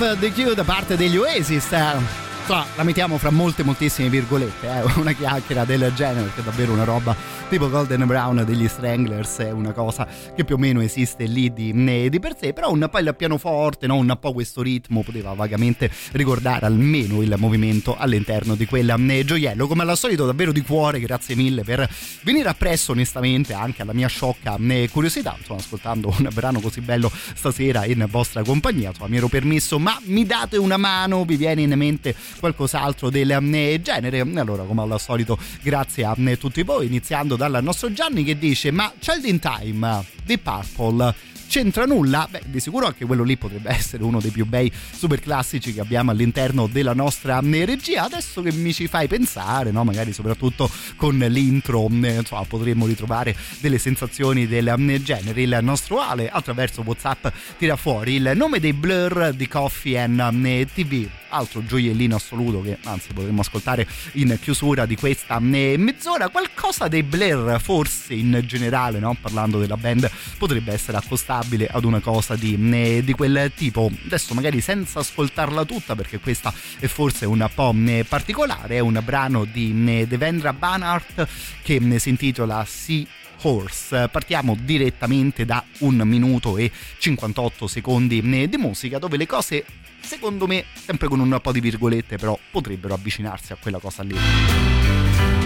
Of the Q da parte degli Oasis. Insomma, la mettiamo fra molte moltissime virgolette, eh? una chiacchiera del genere, perché è davvero una roba tipo Golden Brown degli Stranglers, è una cosa che più o meno esiste lì di, né, di per sé, però un po' il pianoforte, no? un po' questo ritmo poteva vagamente ricordare almeno il movimento all'interno di quel né, gioiello, come al solito davvero di cuore, grazie mille per venire appresso onestamente anche alla mia sciocca né, curiosità, insomma ascoltando un brano così bello stasera in vostra compagnia, insomma mi ero permesso, ma mi date una mano, vi viene in mente qualcos'altro del eh, genere? Allora come al solito grazie a eh, tutti voi, iniziando dal nostro Gianni che dice ma Child in Time di Purple c'entra nulla? Beh, di sicuro anche quello lì potrebbe essere uno dei più bei super classici che abbiamo all'interno della nostra eh, regia. Adesso che mi ci fai pensare, no? magari soprattutto con l'intro, eh, insomma, potremmo ritrovare delle sensazioni del eh, genere. Il nostro Ale attraverso WhatsApp tira fuori il nome dei Blur di Coffee and eh, TV altro gioiellino assoluto che anzi potremmo ascoltare in chiusura di questa mezz'ora qualcosa dei Blair forse in generale no? parlando della band potrebbe essere accostabile ad una cosa di, eh, di quel tipo adesso magari senza ascoltarla tutta perché questa è forse un po' eh, particolare è un brano di eh, Devendra Banhart che si intitola Sea Horse. Partiamo direttamente da un minuto e 58 secondi di musica dove le cose secondo me, sempre con un po' di virgolette, però potrebbero avvicinarsi a quella cosa lì.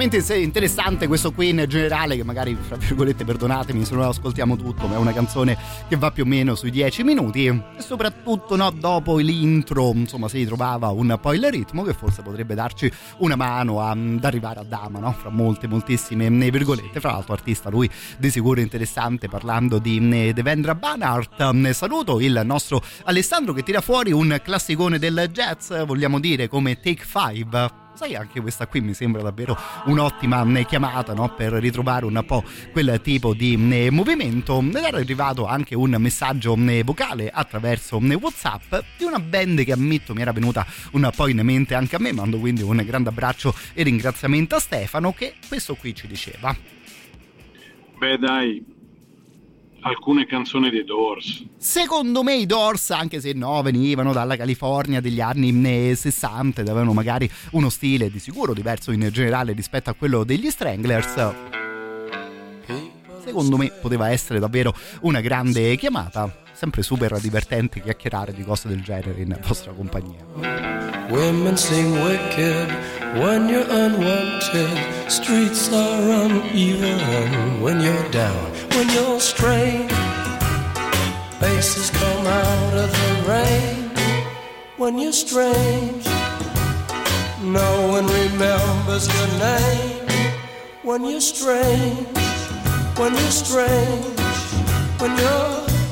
Se- interessante questo qui in generale che magari fra virgolette perdonatemi se non ascoltiamo tutto ma è una canzone che va più o meno sui 10 minuti. E soprattutto no, dopo l'intro insomma si ritrovava un po' il ritmo che forse potrebbe darci una mano a- ad arrivare a Dama no? fra molte moltissime eh, virgolette. Fra l'altro artista lui di sicuro interessante parlando di eh, Devendra Banhart Eh, saluto il nostro Alessandro che tira fuori un classicone del jazz vogliamo dire come Take 5 Sai, anche questa qui mi sembra davvero un'ottima chiamata no? per ritrovare un po' quel tipo di eh, movimento. Ed era arrivato anche un messaggio eh, vocale attraverso eh, WhatsApp di una band che ammetto mi era venuta un po' in mente anche a me. Mando quindi un grande abbraccio e ringraziamento a Stefano che questo qui ci diceva. Beh, dai, alcune canzoni dei Doors. Secondo me i Doors, anche se no, venivano dalla California degli anni eh, 60 ed avevano magari uno stile di sicuro diverso in generale rispetto a quello degli Stranglers. Secondo me poteva essere davvero una grande chiamata. Sempre super divertente chiacchierare di cose del genere in vostra compagnia. Women sing wicked when you're unwanted. Streets are uneven when you're down, when you're strange. Faces come out of the rain when you're strange. No one remembers your name when you're strange. When you're strange, when you're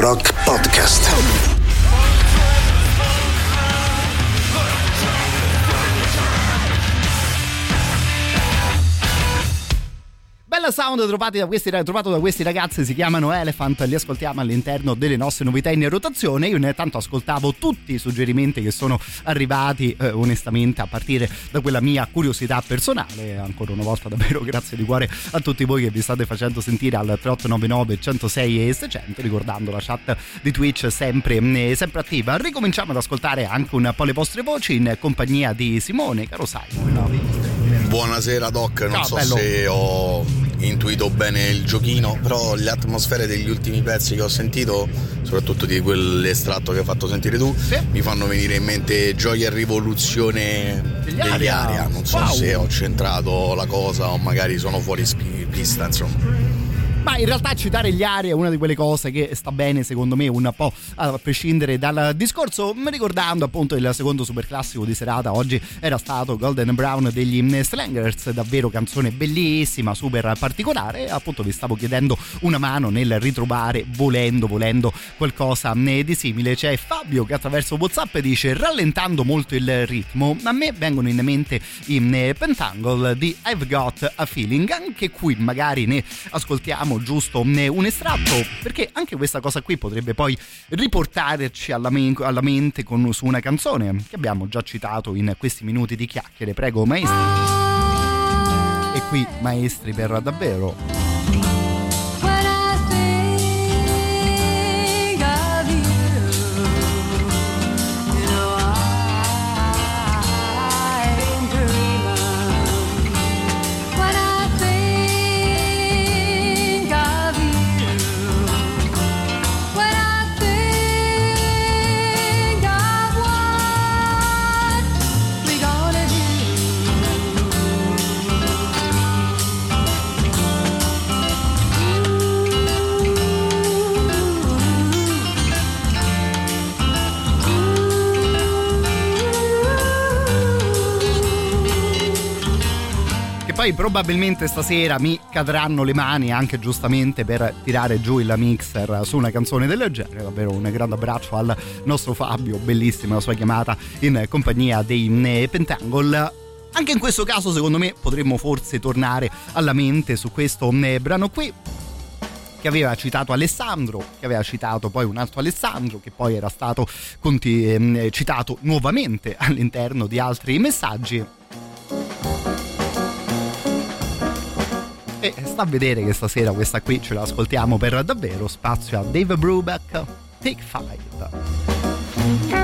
Rock Podcast. Sound trovati da questi, trovato da questi ragazzi, si chiamano Elephant, li ascoltiamo all'interno delle nostre novità in rotazione. Io intanto ascoltavo tutti i suggerimenti che sono arrivati eh, onestamente a partire da quella mia curiosità personale. Ancora una volta davvero grazie di cuore a tutti voi che vi state facendo sentire al 3899 106 e 600, ricordando la chat di Twitch sempre, eh, sempre attiva. Ricominciamo ad ascoltare anche un po' le vostre voci in compagnia di Simone, caro Simon. Buonasera Doc, non Ciao, so bello. se ho intuito bene il giochino, però le atmosfere degli ultimi pezzi che ho sentito, soprattutto di quell'estratto che hai fatto sentire tu, mi fanno venire in mente Gioia e Rivoluzione Degli degli Aria. Aria. Non so Wow. se ho centrato la cosa o magari sono fuori pista, insomma. Ma in realtà citare gli Aria è una di quelle cose che sta bene secondo me un po' a prescindere dal discorso, ricordando appunto il secondo super classico di serata oggi era stato Golden Brown degli Slangers, davvero canzone bellissima, super particolare, appunto vi stavo chiedendo una mano nel ritrovare volendo volendo qualcosa eh, di simile. C'è Fabio che attraverso Whatsapp dice rallentando molto il ritmo, a me vengono in mente i Pentangle di I've Got a Feeling, anche qui magari ne ascoltiamo giusto eh, un estratto perché anche questa cosa qui potrebbe poi riportarci alla, men- alla mente con, su una canzone che abbiamo già citato in questi minuti di chiacchiere. Prego maestri. E qui maestri per davvero poi probabilmente stasera mi cadranno le mani anche giustamente per tirare giù il mixer su una canzone del genere davvero un grande abbraccio al nostro Fabio bellissima la sua chiamata in compagnia dei eh, Pentangle anche in questo caso secondo me potremmo forse tornare alla mente su questo eh, brano qui che aveva citato Alessandro, che aveva citato poi un altro Alessandro, che poi era stato conti- ehm, citato nuovamente all'interno di altri messaggi. E sta a vedere che stasera questa qui ce l'ascoltiamo per davvero. Spazio a Dave Brubeck, Take Five.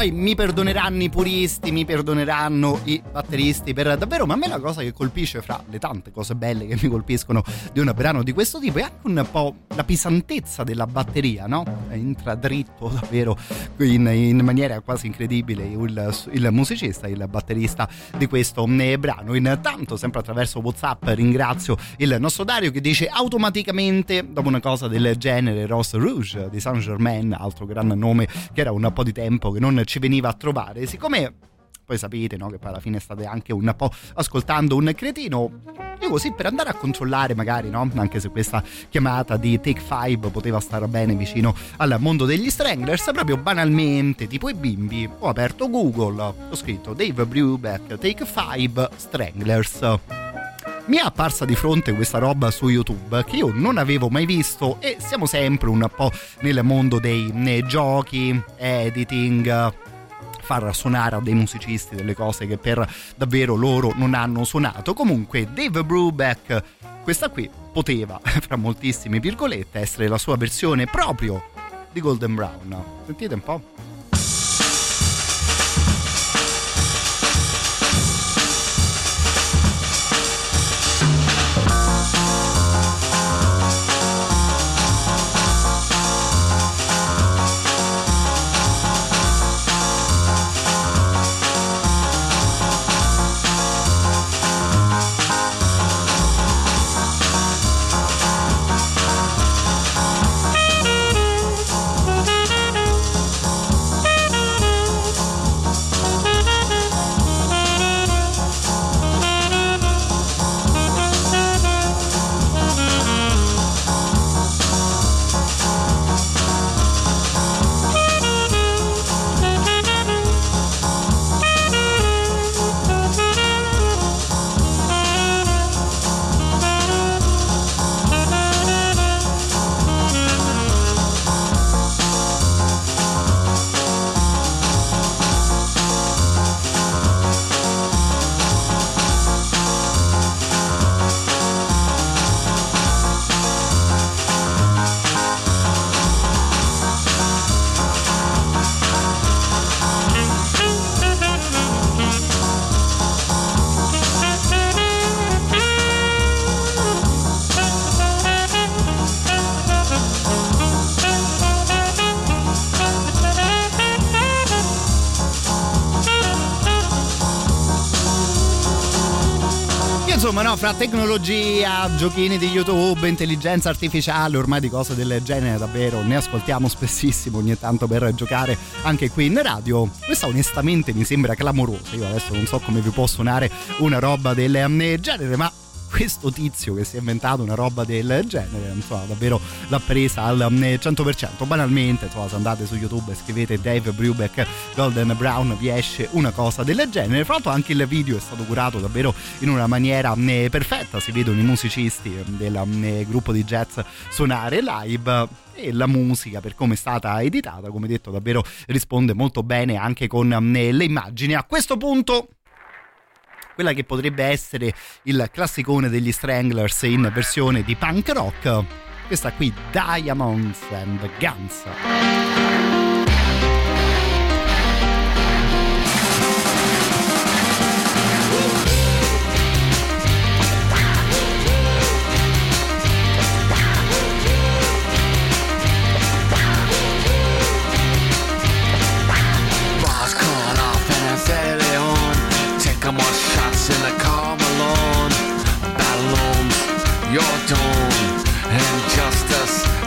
Poi mi perdoneranno i puristi, mi perdoneranno i batteristi per davvero, ma a me la cosa che colpisce fra le tante cose belle che mi colpiscono di un brano di questo tipo è anche un po' la pesantezza della batteria, no? Entra dritto davvero in, in maniera quasi incredibile il, il musicista, il batterista di questo eh, brano. Intanto, sempre attraverso WhatsApp, ringrazio il nostro Dario che dice automaticamente, dopo una cosa del genere, Ross Rouge di Saint Germain, altro gran nome che era un po' di tempo che non ci veniva a trovare. Siccome poi sapete no, che poi alla fine state anche un po' ascoltando un cretino. Io così per andare a controllare magari, no? Anche se questa chiamata di Take 5 poteva stare bene vicino al mondo degli Stranglers, proprio banalmente, tipo i bimbi, ho aperto Google, ho scritto Dave Brubeck Take 5 Stranglers mi è apparsa di fronte questa roba su YouTube che io non avevo mai visto e siamo sempre un po' nel mondo dei nei giochi, editing, far suonare a dei musicisti delle cose che per davvero loro non hanno suonato. Comunque Dave Brubeck, questa qui poteva, fra moltissime virgolette, essere la sua versione proprio di Golden Brown. Sentite un po'. Fra tecnologia, giochini di YouTube, intelligenza artificiale, ormai di cose del genere davvero ne ascoltiamo spessissimo ogni tanto per giocare anche qui in radio. Questa onestamente mi sembra clamorosa. Io adesso non so come vi può suonare una roba del genere, ma questo tizio che si è inventato una roba del genere, insomma, davvero l'ha presa al eh, 100%. Banalmente, insomma, se andate su YouTube e scrivete Dave Brubeck Golden Brown, vi esce una cosa del genere. Fra l'altro, anche il video è stato curato davvero in una maniera eh, perfetta. Si vedono i musicisti del eh, gruppo di jazz suonare live e la musica per come è stata editata come detto davvero risponde molto bene anche con le immagini a questo punto quella che potrebbe essere il classicone degli Stranglers in versione di punk rock. Questa qui Diamonds and Guns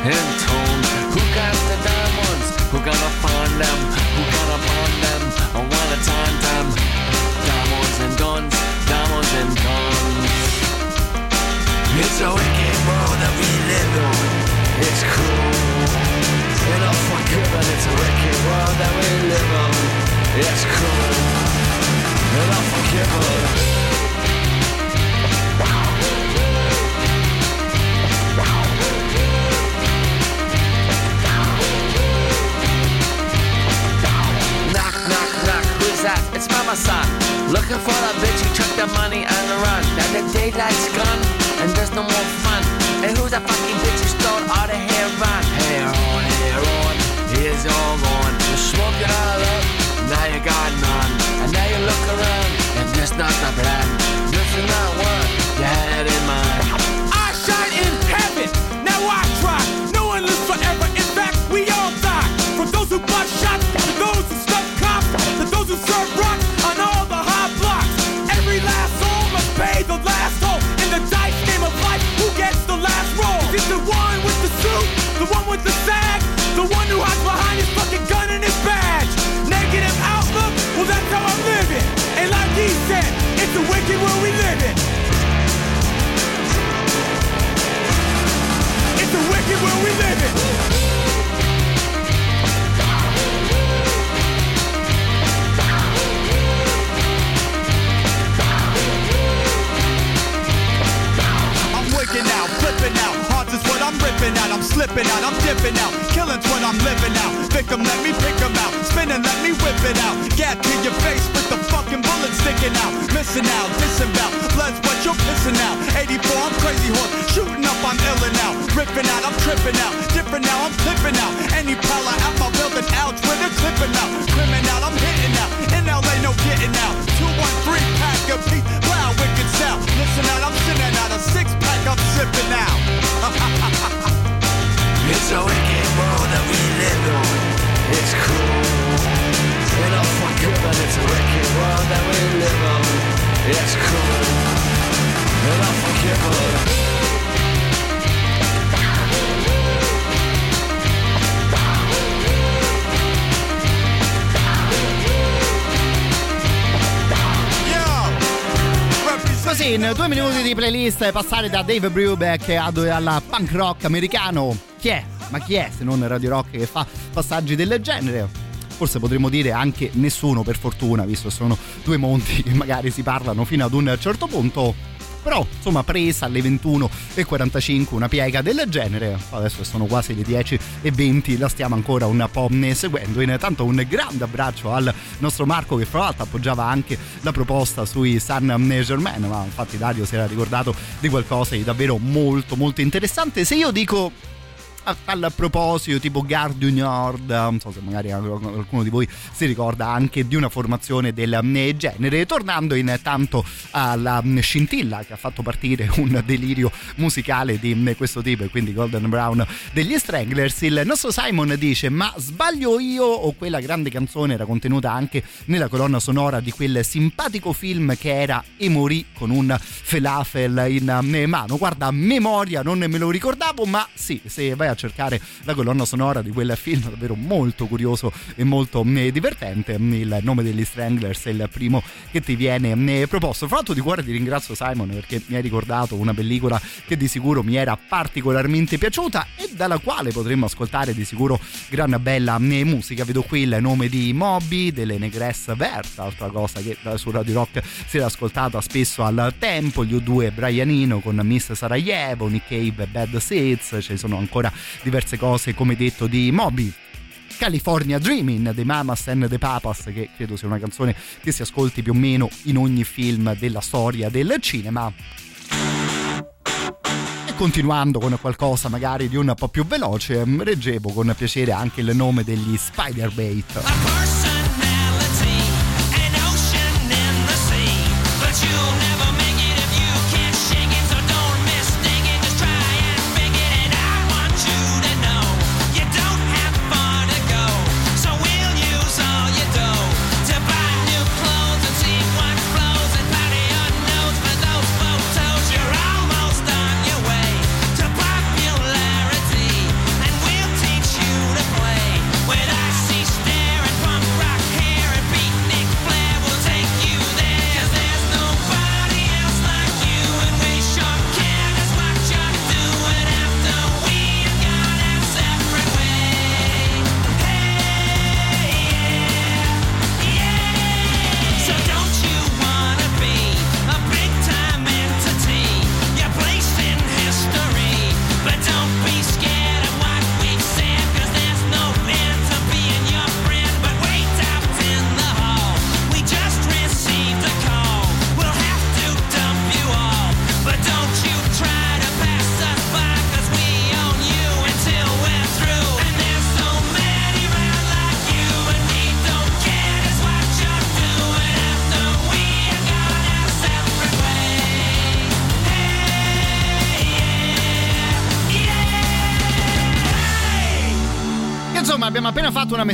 in tone. Who got the diamonds? Who gonna find them? Who gonna find them? I wanna time them. Diamonds and guns, diamonds and guns. It's a wicked world that we live in. It's cruel. And unforgiven, it's a wicked world that we live in. It's cruel. And unforgiven. Knock, It's Mama San. Looking for that bitch who took the money and the run. Now the daylight's gone and there's no more fun. And who's that fucking bitch Villain's what I'm living out. Victim, let me pick 'em out. Spinning, let me whip it out. Gap to your face with the fucking bullet sticking out. Missing out, disembowel. Blood's what you're pissing out. 84, I'm crazy horse. Shooting up, I'm illin' out. Ripping out, I'm tripping out. Different now, I'm clipping out. Any prowler out my building out with a clipping out. Crimin out, I'm hitting out. In LA, no getting out. 213 pack of Pete, loud, wicked sound. Listen out, I'm sitting out a six pack, I'm sipping out. It's a wicked world that we live in. It's cool. And unforgiven, it's a wicked world that we live in. It's cool. And unforgiven. Così in due minuti di playlist passare da Dave Brubeck al punk rock americano. Chi è? Ma chi è se non Radio Rock che fa passaggi del genere? Forse potremmo dire anche nessuno per fortuna, visto che sono due monti che magari si parlano fino ad un certo punto. Però, insomma, presa alle 21.45 una piega del genere. Adesso sono quasi le 10.20, la stiamo ancora un po' seguendo. Intanto un grande abbraccio al nostro Marco che fra l'altro appoggiava anche la proposta sui San Germain, ma infatti Dario si era ricordato di qualcosa di davvero molto molto interessante. Se io dico a tal proposito tipo du Nord non so se magari qualcuno di voi si ricorda anche di una formazione del genere. Tornando intanto alla scintilla che ha fatto partire un delirio musicale di questo tipo e quindi Golden Brown degli Stranglers il nostro Simon dice ma sbaglio io? O quella grande canzone era contenuta anche nella colonna sonora di quel simpatico film che era E morì con un falafel in mano. Guarda memoria non me lo ricordavo ma sì se vai a cercare la colonna sonora di quel film davvero molto curioso e molto eh, divertente. Il nome degli Stranglers è il primo che ti viene eh, proposto. Fra l'altro di cuore ti ringrazio Simon perché mi hai ricordato una pellicola che di sicuro mi era particolarmente piaciuta e dalla quale potremmo ascoltare di sicuro gran bella eh, musica. Vedo qui il nome di Moby delle Negresse Vert altra cosa che su Radio Rock si era ascoltata spesso al tempo. Gli U2 Brianino con Miss Sarajevo Nick Cave Bad Seeds ci sono ancora diverse cose come detto di Moby. California Dreaming dei Mamas and the Papas che credo sia una canzone che si ascolti più o meno in ogni film della storia del cinema. E continuando con qualcosa magari di un po' più veloce reggevo con piacere anche il nome degli Spider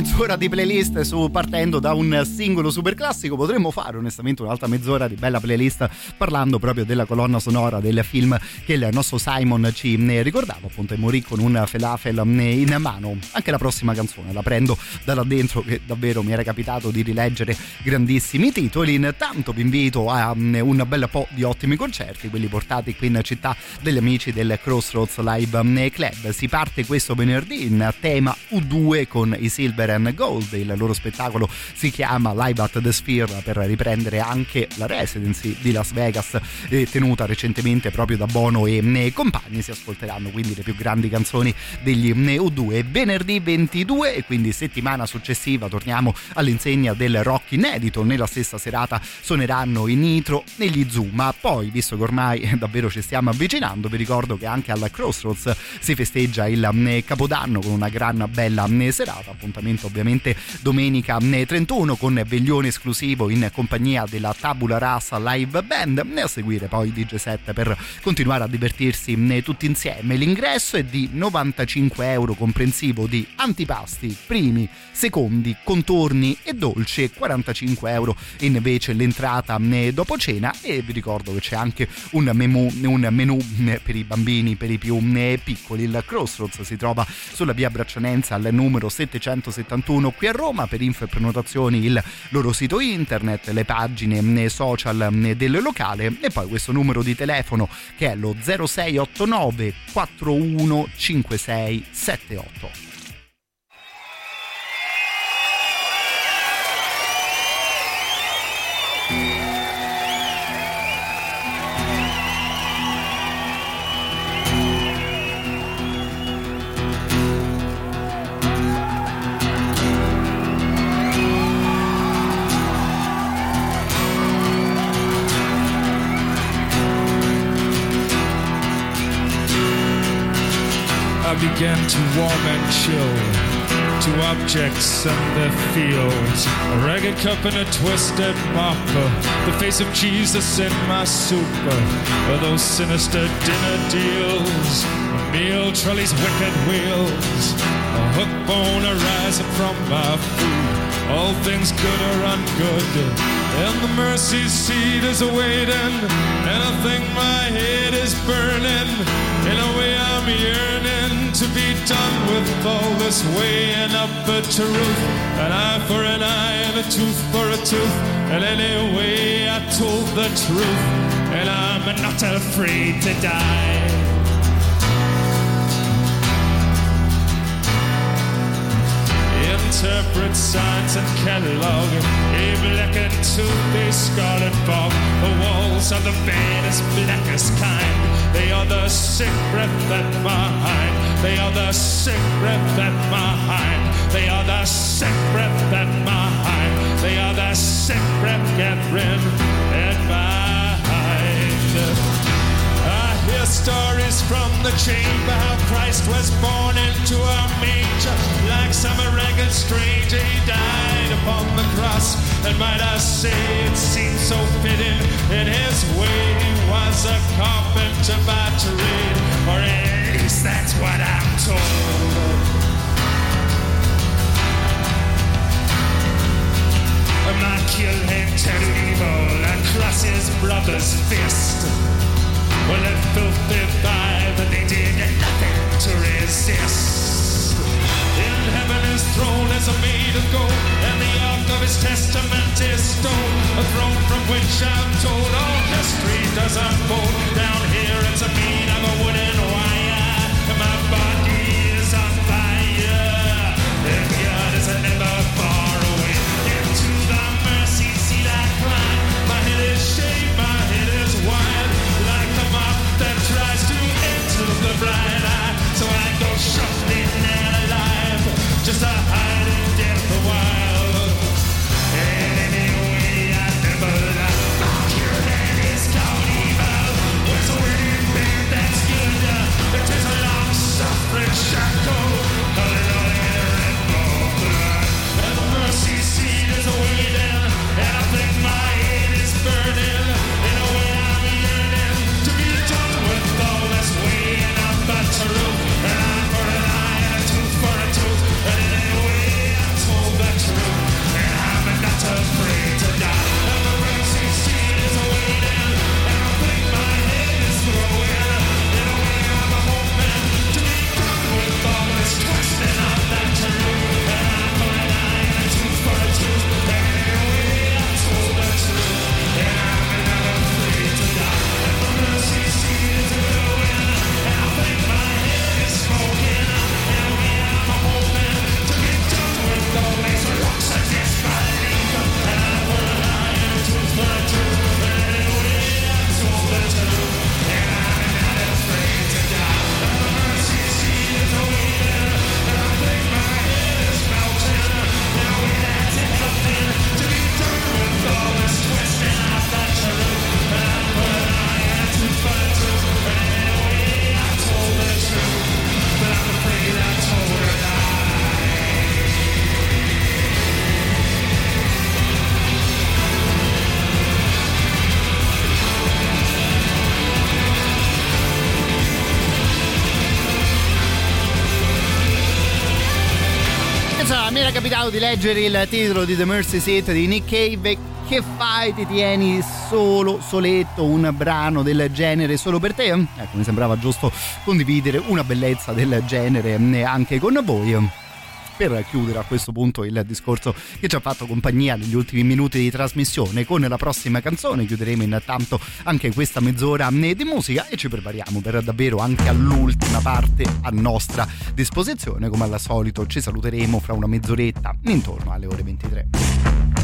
mezz'ora di playlist su, partendo da un singolo super classico. Potremmo fare onestamente un'altra mezz'ora di bella playlist parlando proprio della colonna sonora del film che il nostro Simon ci eh, ricordava, appunto, e morì con un falafel eh, in mano. Anche la prossima canzone la prendo da là dentro, che davvero mi era capitato di rileggere grandissimi titoli. Intanto vi invito a mm, un bel po' di ottimi concerti, quelli portati qui in città degli amici del Crossroads Live mm, Club. Si parte questo venerdì in tema U2 U2 con i Silver and Gold. Il loro spettacolo si chiama Live at the Sphere per riprendere anche la residency di Las Vegas eh, tenuta recentemente proprio da Bono e eh, compagni. Si ascolteranno quindi le più grandi canzoni degli eh, U2. Venerdì 22 e quindi settimana successiva torniamo all'insegna del rock inedito. Nella stessa serata suoneranno i Nitro negli Zuma. Poi, visto che ormai davvero ci stiamo avvicinando, vi ricordo che anche alla Crossroads si festeggia il Capodanno con una gran bella serata. Appuntamento ovviamente domenica eh, 31 con veglione esclusivo in compagnia della Tabula Rasa Live Band e a seguire poi DJ set per continuare a divertirsi eh, tutti insieme. L'ingresso è di 95 euro comprensivo di antipasti, primi, secondi, contorni e dolci e 45 euro invece l'entrata eh, dopo cena e vi ricordo che c'è anche un menù, un menù eh, per i bambini, per i più piccoli. Il Crossroads si trova sulla via Braccianenza al numero 771 qui a Roma. Per info e prenotazioni il loro sito internet, le pagine social del locale e poi questo numero di telefono che è lo 0689 415678. To warm and chill to objects and their fields. A ragged cup and a twisted mop. The face of Jesus in my soup. or Those sinister dinner deals. A meal trolleys, wicked wheels. A hook bone arising from my food. All things good or ungood. And the mercy seat is awaiting. And I think my head is burning. In a way I'm yearning to be done with all this weighing up the truth. An eye for an eye and a tooth for a tooth. And anyway I told the truth. And I'm not afraid to die. Interpret signs and catalog. A black and tooth, scarlet fog. The walls of the bed is blackest kind. They are the sick breath at my hind. They are the sick breath at my hind. They are the sick breath at my hind. They are the sick breath at my hind. I hear stories from the chamber how Christ was born into a manger. Some ragged stranger, he died upon the cross. And might I say it seems so fitting in his way. He was a carpenter by trade, or at least that's what I'm told. Immaculate evil across his brother's fist. Well, at filthy five, and they did nothing to resist. In heaven his throne is made of gold, and the ark of his testament is stone. A throne from which I'm told all history does unfold. Down here it's a mean of a wooden capitato di leggere il titolo di The Mercy Seat di Nick Cave. Che fai? Ti tieni solo, soletto, un brano del genere solo per te? Ecco, mi sembrava giusto condividere una bellezza del genere anche con voi per chiudere a questo punto il discorso che ci ha fatto compagnia negli ultimi minuti di trasmissione. Con la prossima canzone chiuderemo intanto anche questa mezz'ora di musica e ci prepariamo per davvero anche all'ultima parte a nostra disposizione. Come al solito ci saluteremo fra una mezz'oretta intorno alle ore 23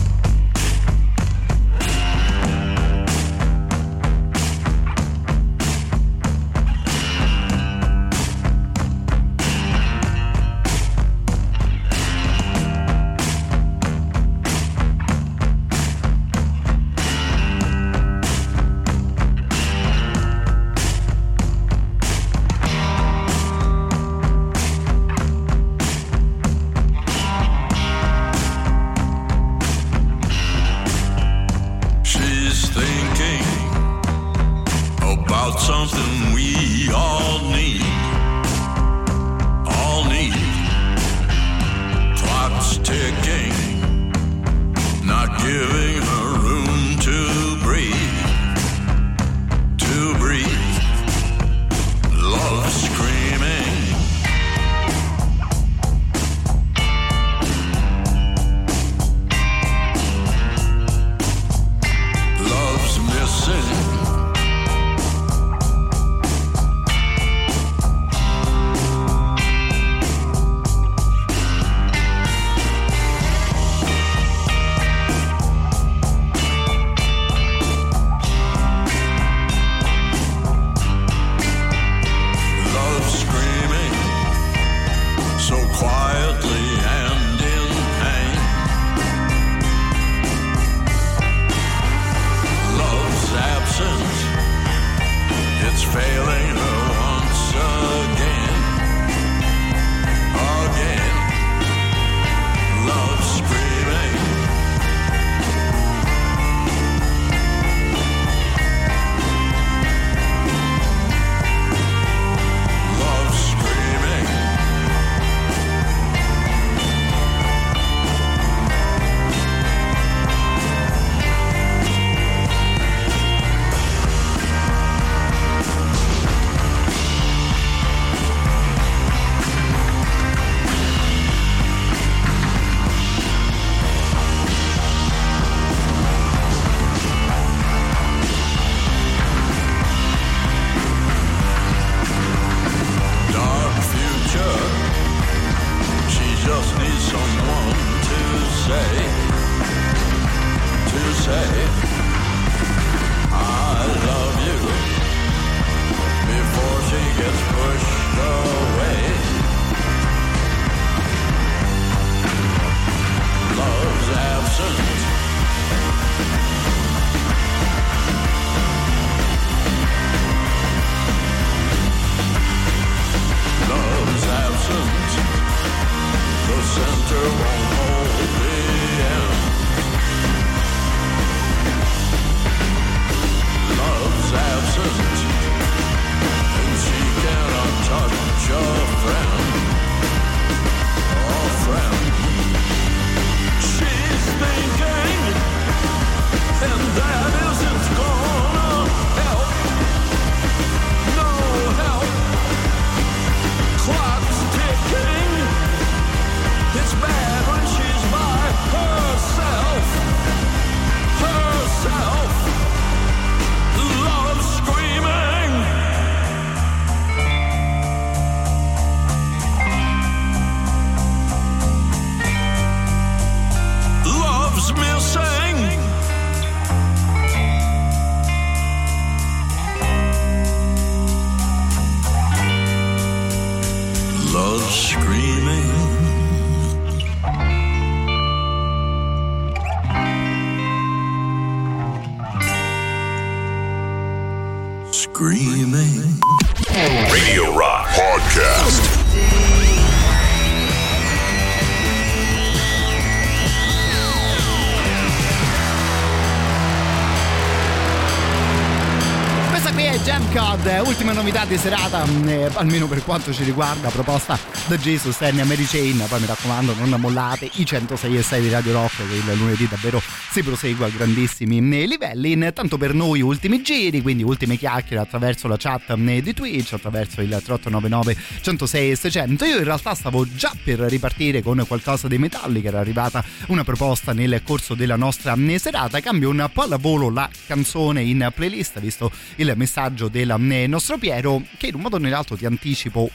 Ultima novità di serata, mh, eh, almeno per quanto ci riguarda, proposta da Jesus e Mary Chain. Poi mi raccomando, non mollate i 106 e 6 di Radio Rock, che il lunedì davvero si prosegue a grandissimi mh, livelli. Intanto per noi ultimi giri, quindi ultime chiacchiere attraverso la chat mh, di Twitch, attraverso il 3899 106 e 600. Io in realtà stavo già per ripartire con qualcosa dei metalli, che era arrivata una proposta nel corso della nostra serata. Cambio un po' alla volo la canzone in playlist, visto il messaggio del mh, nostro Piero, che in un modo o nell'altro ti anticipo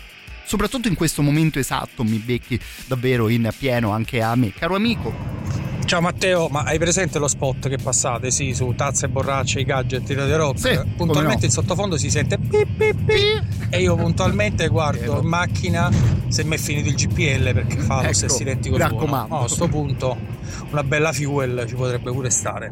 soprattutto in questo momento esatto mi becchi davvero in pieno anche a me caro amico Ciao Matteo, ma hai presente lo spot che passate? Sì, su tazze borracce, i gadget di Radio Rock? Sì, puntualmente no. in sottofondo si sente pip, pip, pip, e io puntualmente guardo in macchina se mi è finito il GPL perché fa lo Ecco, stesso identico mi raccomando. No, a sto punto una bella fuel ci potrebbe pure stare.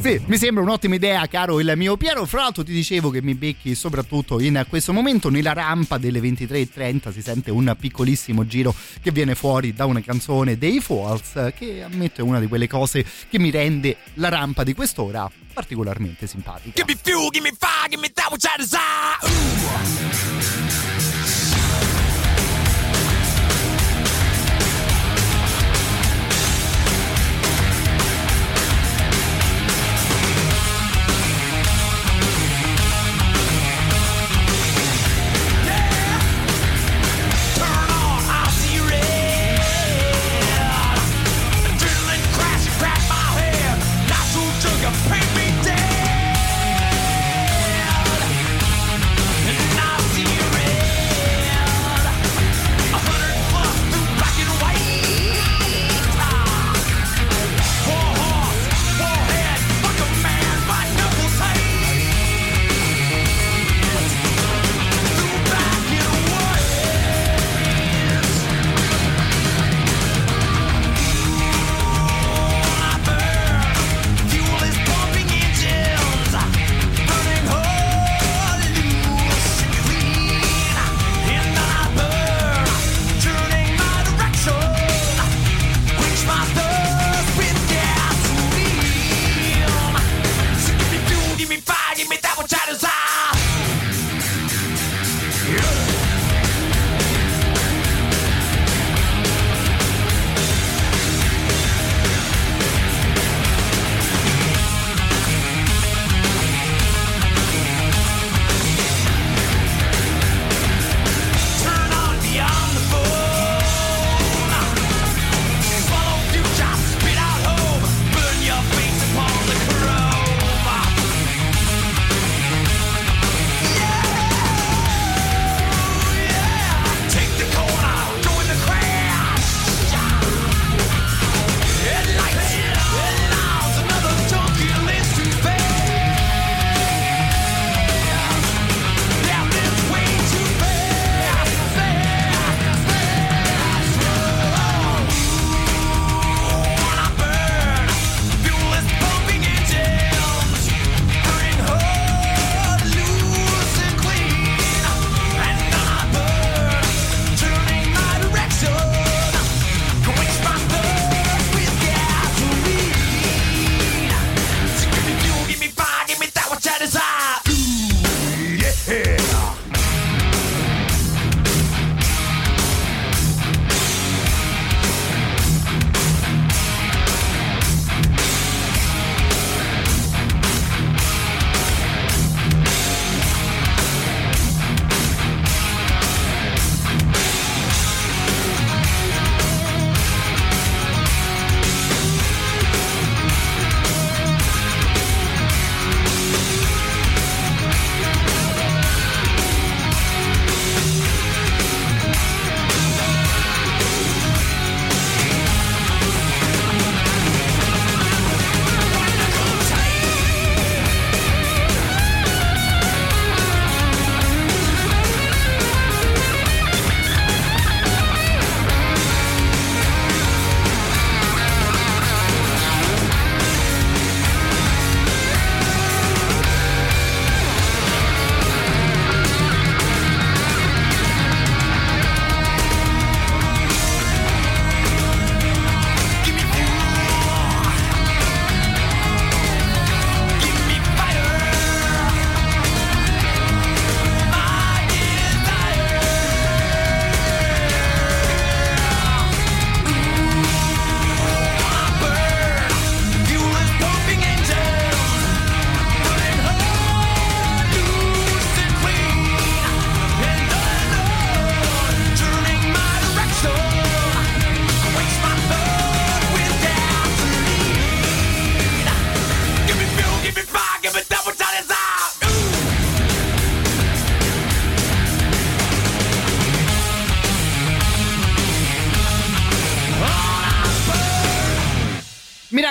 Sì, mi sembra un'ottima idea, caro il mio Piero. Fra l'altro, ti dicevo che mi becchi soprattutto in questo momento. Nella rampa delle 23.30 si sente un piccolissimo giro che viene fuori da una canzone dei Falls, che ammetto è una di quelle cose che mi rende la rampa di quest'ora particolarmente simpatica. Give me fuel, give me fire, give me that which I desire.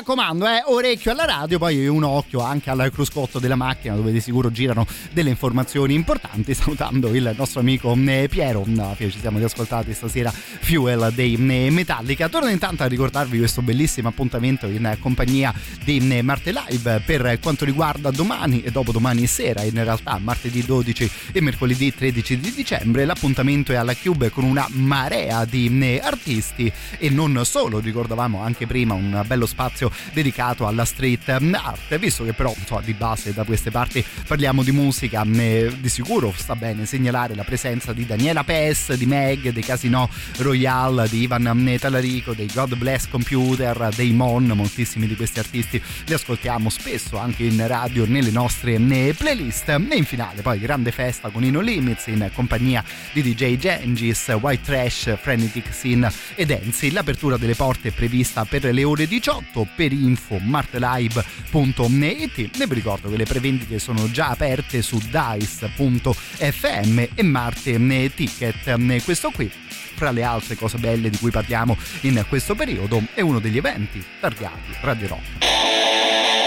Raccomando, eh, orecchio alla radio, poi un occhio anche al cruscotto della macchina dove di sicuro girano delle informazioni importanti. Salutando il nostro amico eh, Piero, no, ci siamo riascoltati stasera Fuel dei eh, Metallica. Torno intanto a ricordarvi questo bellissimo appuntamento in compagnia di eh, Marte Live per quanto riguarda domani e dopodomani sera, in realtà martedì 12 e mercoledì 13 di dicembre. L'appuntamento è alla Cube con una marea di artisti e non solo, ricordavamo anche prima un bello spazio dedicato alla street art, visto che però insomma, di base da queste parti parliamo di musica, eh, di sicuro sta bene segnalare la presenza di Daniela Pes, di Meg, dei Casino Royale, di Ivan eh, Talarico, dei God Bless Computer, dei Mon, moltissimi di questi artisti li ascoltiamo spesso anche in radio nelle nostre eh, playlist e in finale poi grande festa con i No Limits in compagnia di DJ Gengis, White Trash, Frenetic Scene e Dancy. L'apertura delle porte è prevista per le ore 18 per info martelive.it e vi ricordo che le prevendite sono già aperte su dice.fm e Marte Ticket. Questo qui fra le altre cose belle di cui parliamo in questo periodo è uno degli eventi targati Radio Rock.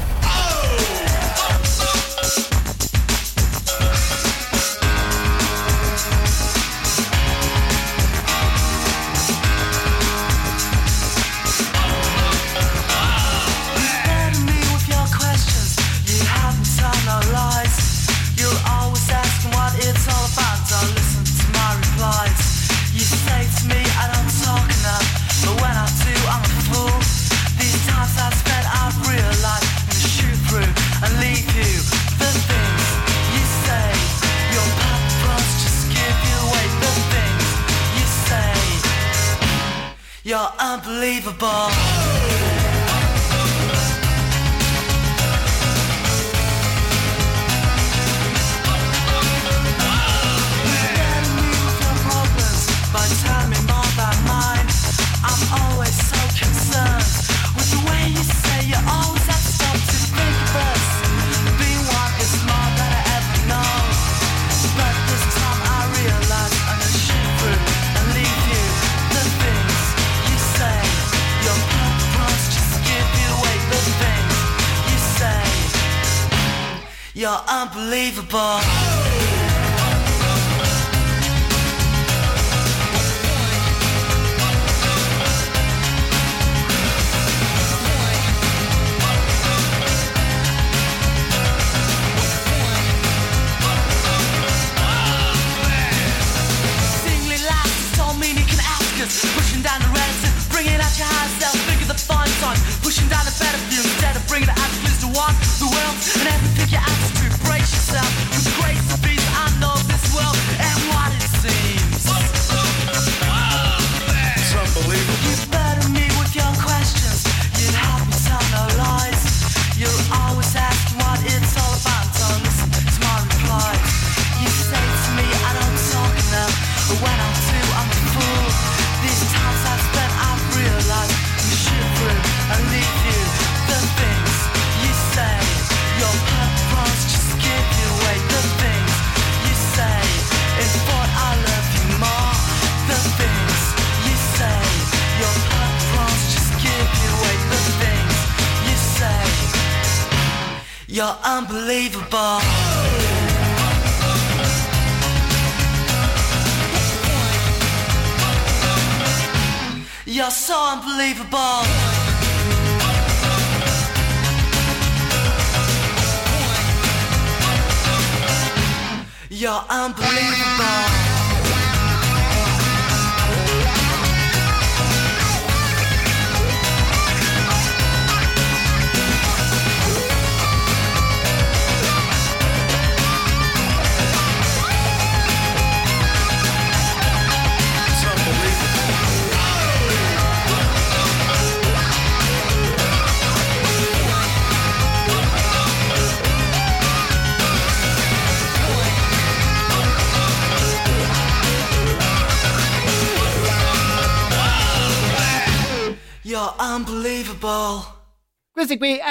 Unbelievable.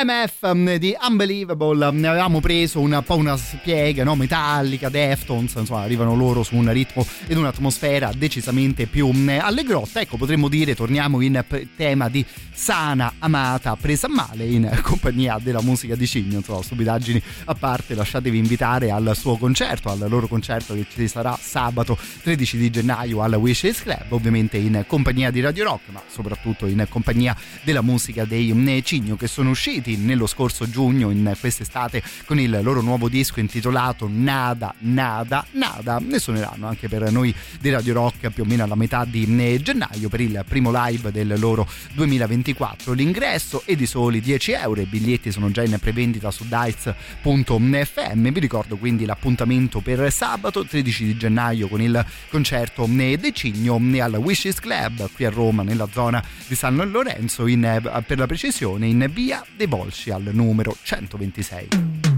MF mm, di Unbelievable, ne avevamo preso un po' una spiega no? metallica, Deftones, insomma arrivano loro su un ritmo ed un'atmosfera decisamente più mm, allegrotta. Ecco, potremmo dire, torniamo in tema di sana, amata, presa male in compagnia della musica di Cigno, insomma, stupidaggini a parte, lasciatevi invitare al suo concerto, al loro concerto che ci sarà sabato 13 di gennaio al Wishes Club, ovviamente in compagnia di Radio Rock, ma soprattutto in compagnia della musica dei mm, Cigno che sono usciti nello scorso giugno in quest'estate con il loro nuovo disco intitolato Nada, Nada, Nada. Ne suoneranno anche per noi di Radio Rock più o meno alla metà di eh, gennaio per il primo live del loro 2024 l'ingresso è di soli 10 euro i biglietti sono già in prevendita su dice.fm vi ricordo quindi l'appuntamento per sabato 13 di gennaio con il concerto eh, De Cigno eh, al Wishes Club qui a Roma nella zona di San Lorenzo in, per la precisione in via dei Volsci al numero 126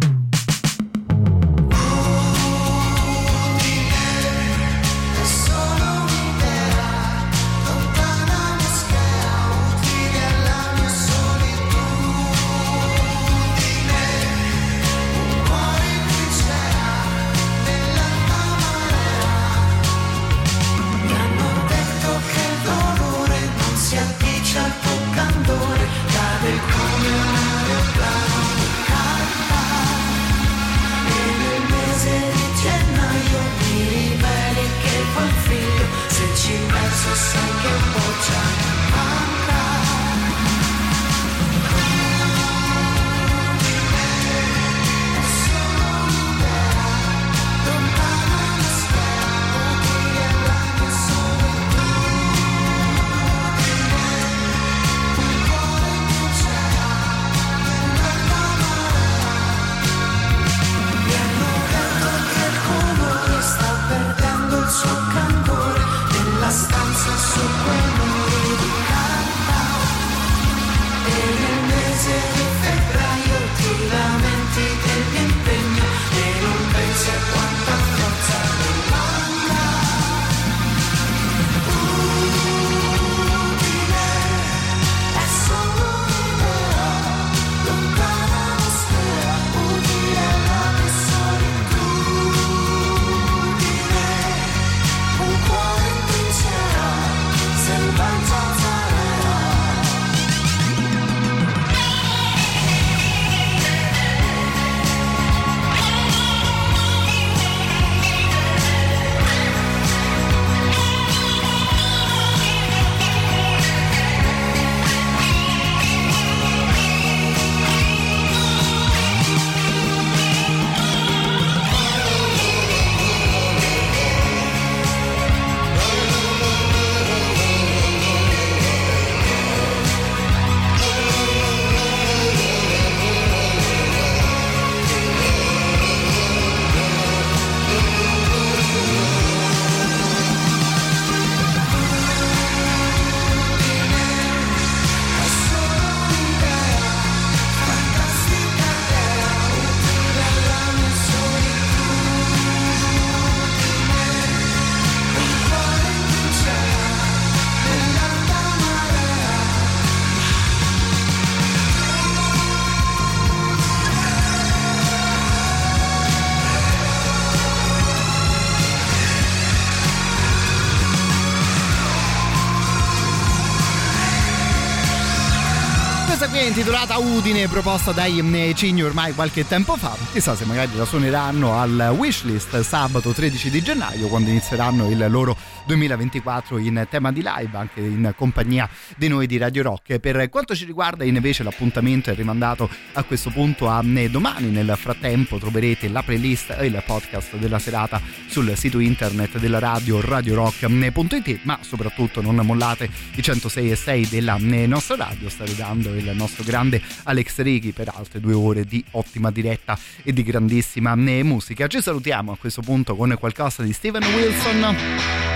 intitolata Udine, proposta dai mm, Cigni ormai qualche tempo fa. Chissà se magari la suoneranno al wishlist sabato 13 di gennaio, quando inizieranno il loro 2024 in tema di live, anche in compagnia di noi di Radio Rock. Per quanto ci riguarda, invece, l'appuntamento è rimandato a questo punto a domani. Nel frattempo troverete la playlist e il podcast della serata sul sito internet della radio radiorock.it, ma soprattutto non mollate i 106 e 6 della nostra radio. Sta ridando il nostro grande Alex Righi per altre due ore di ottima diretta e di grandissima musica. Ci salutiamo a questo punto con qualcosa di Steven Wilson.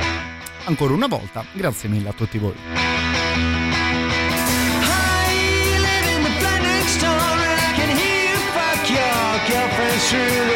Ancora una volta, grazie mille a tutti voi. living the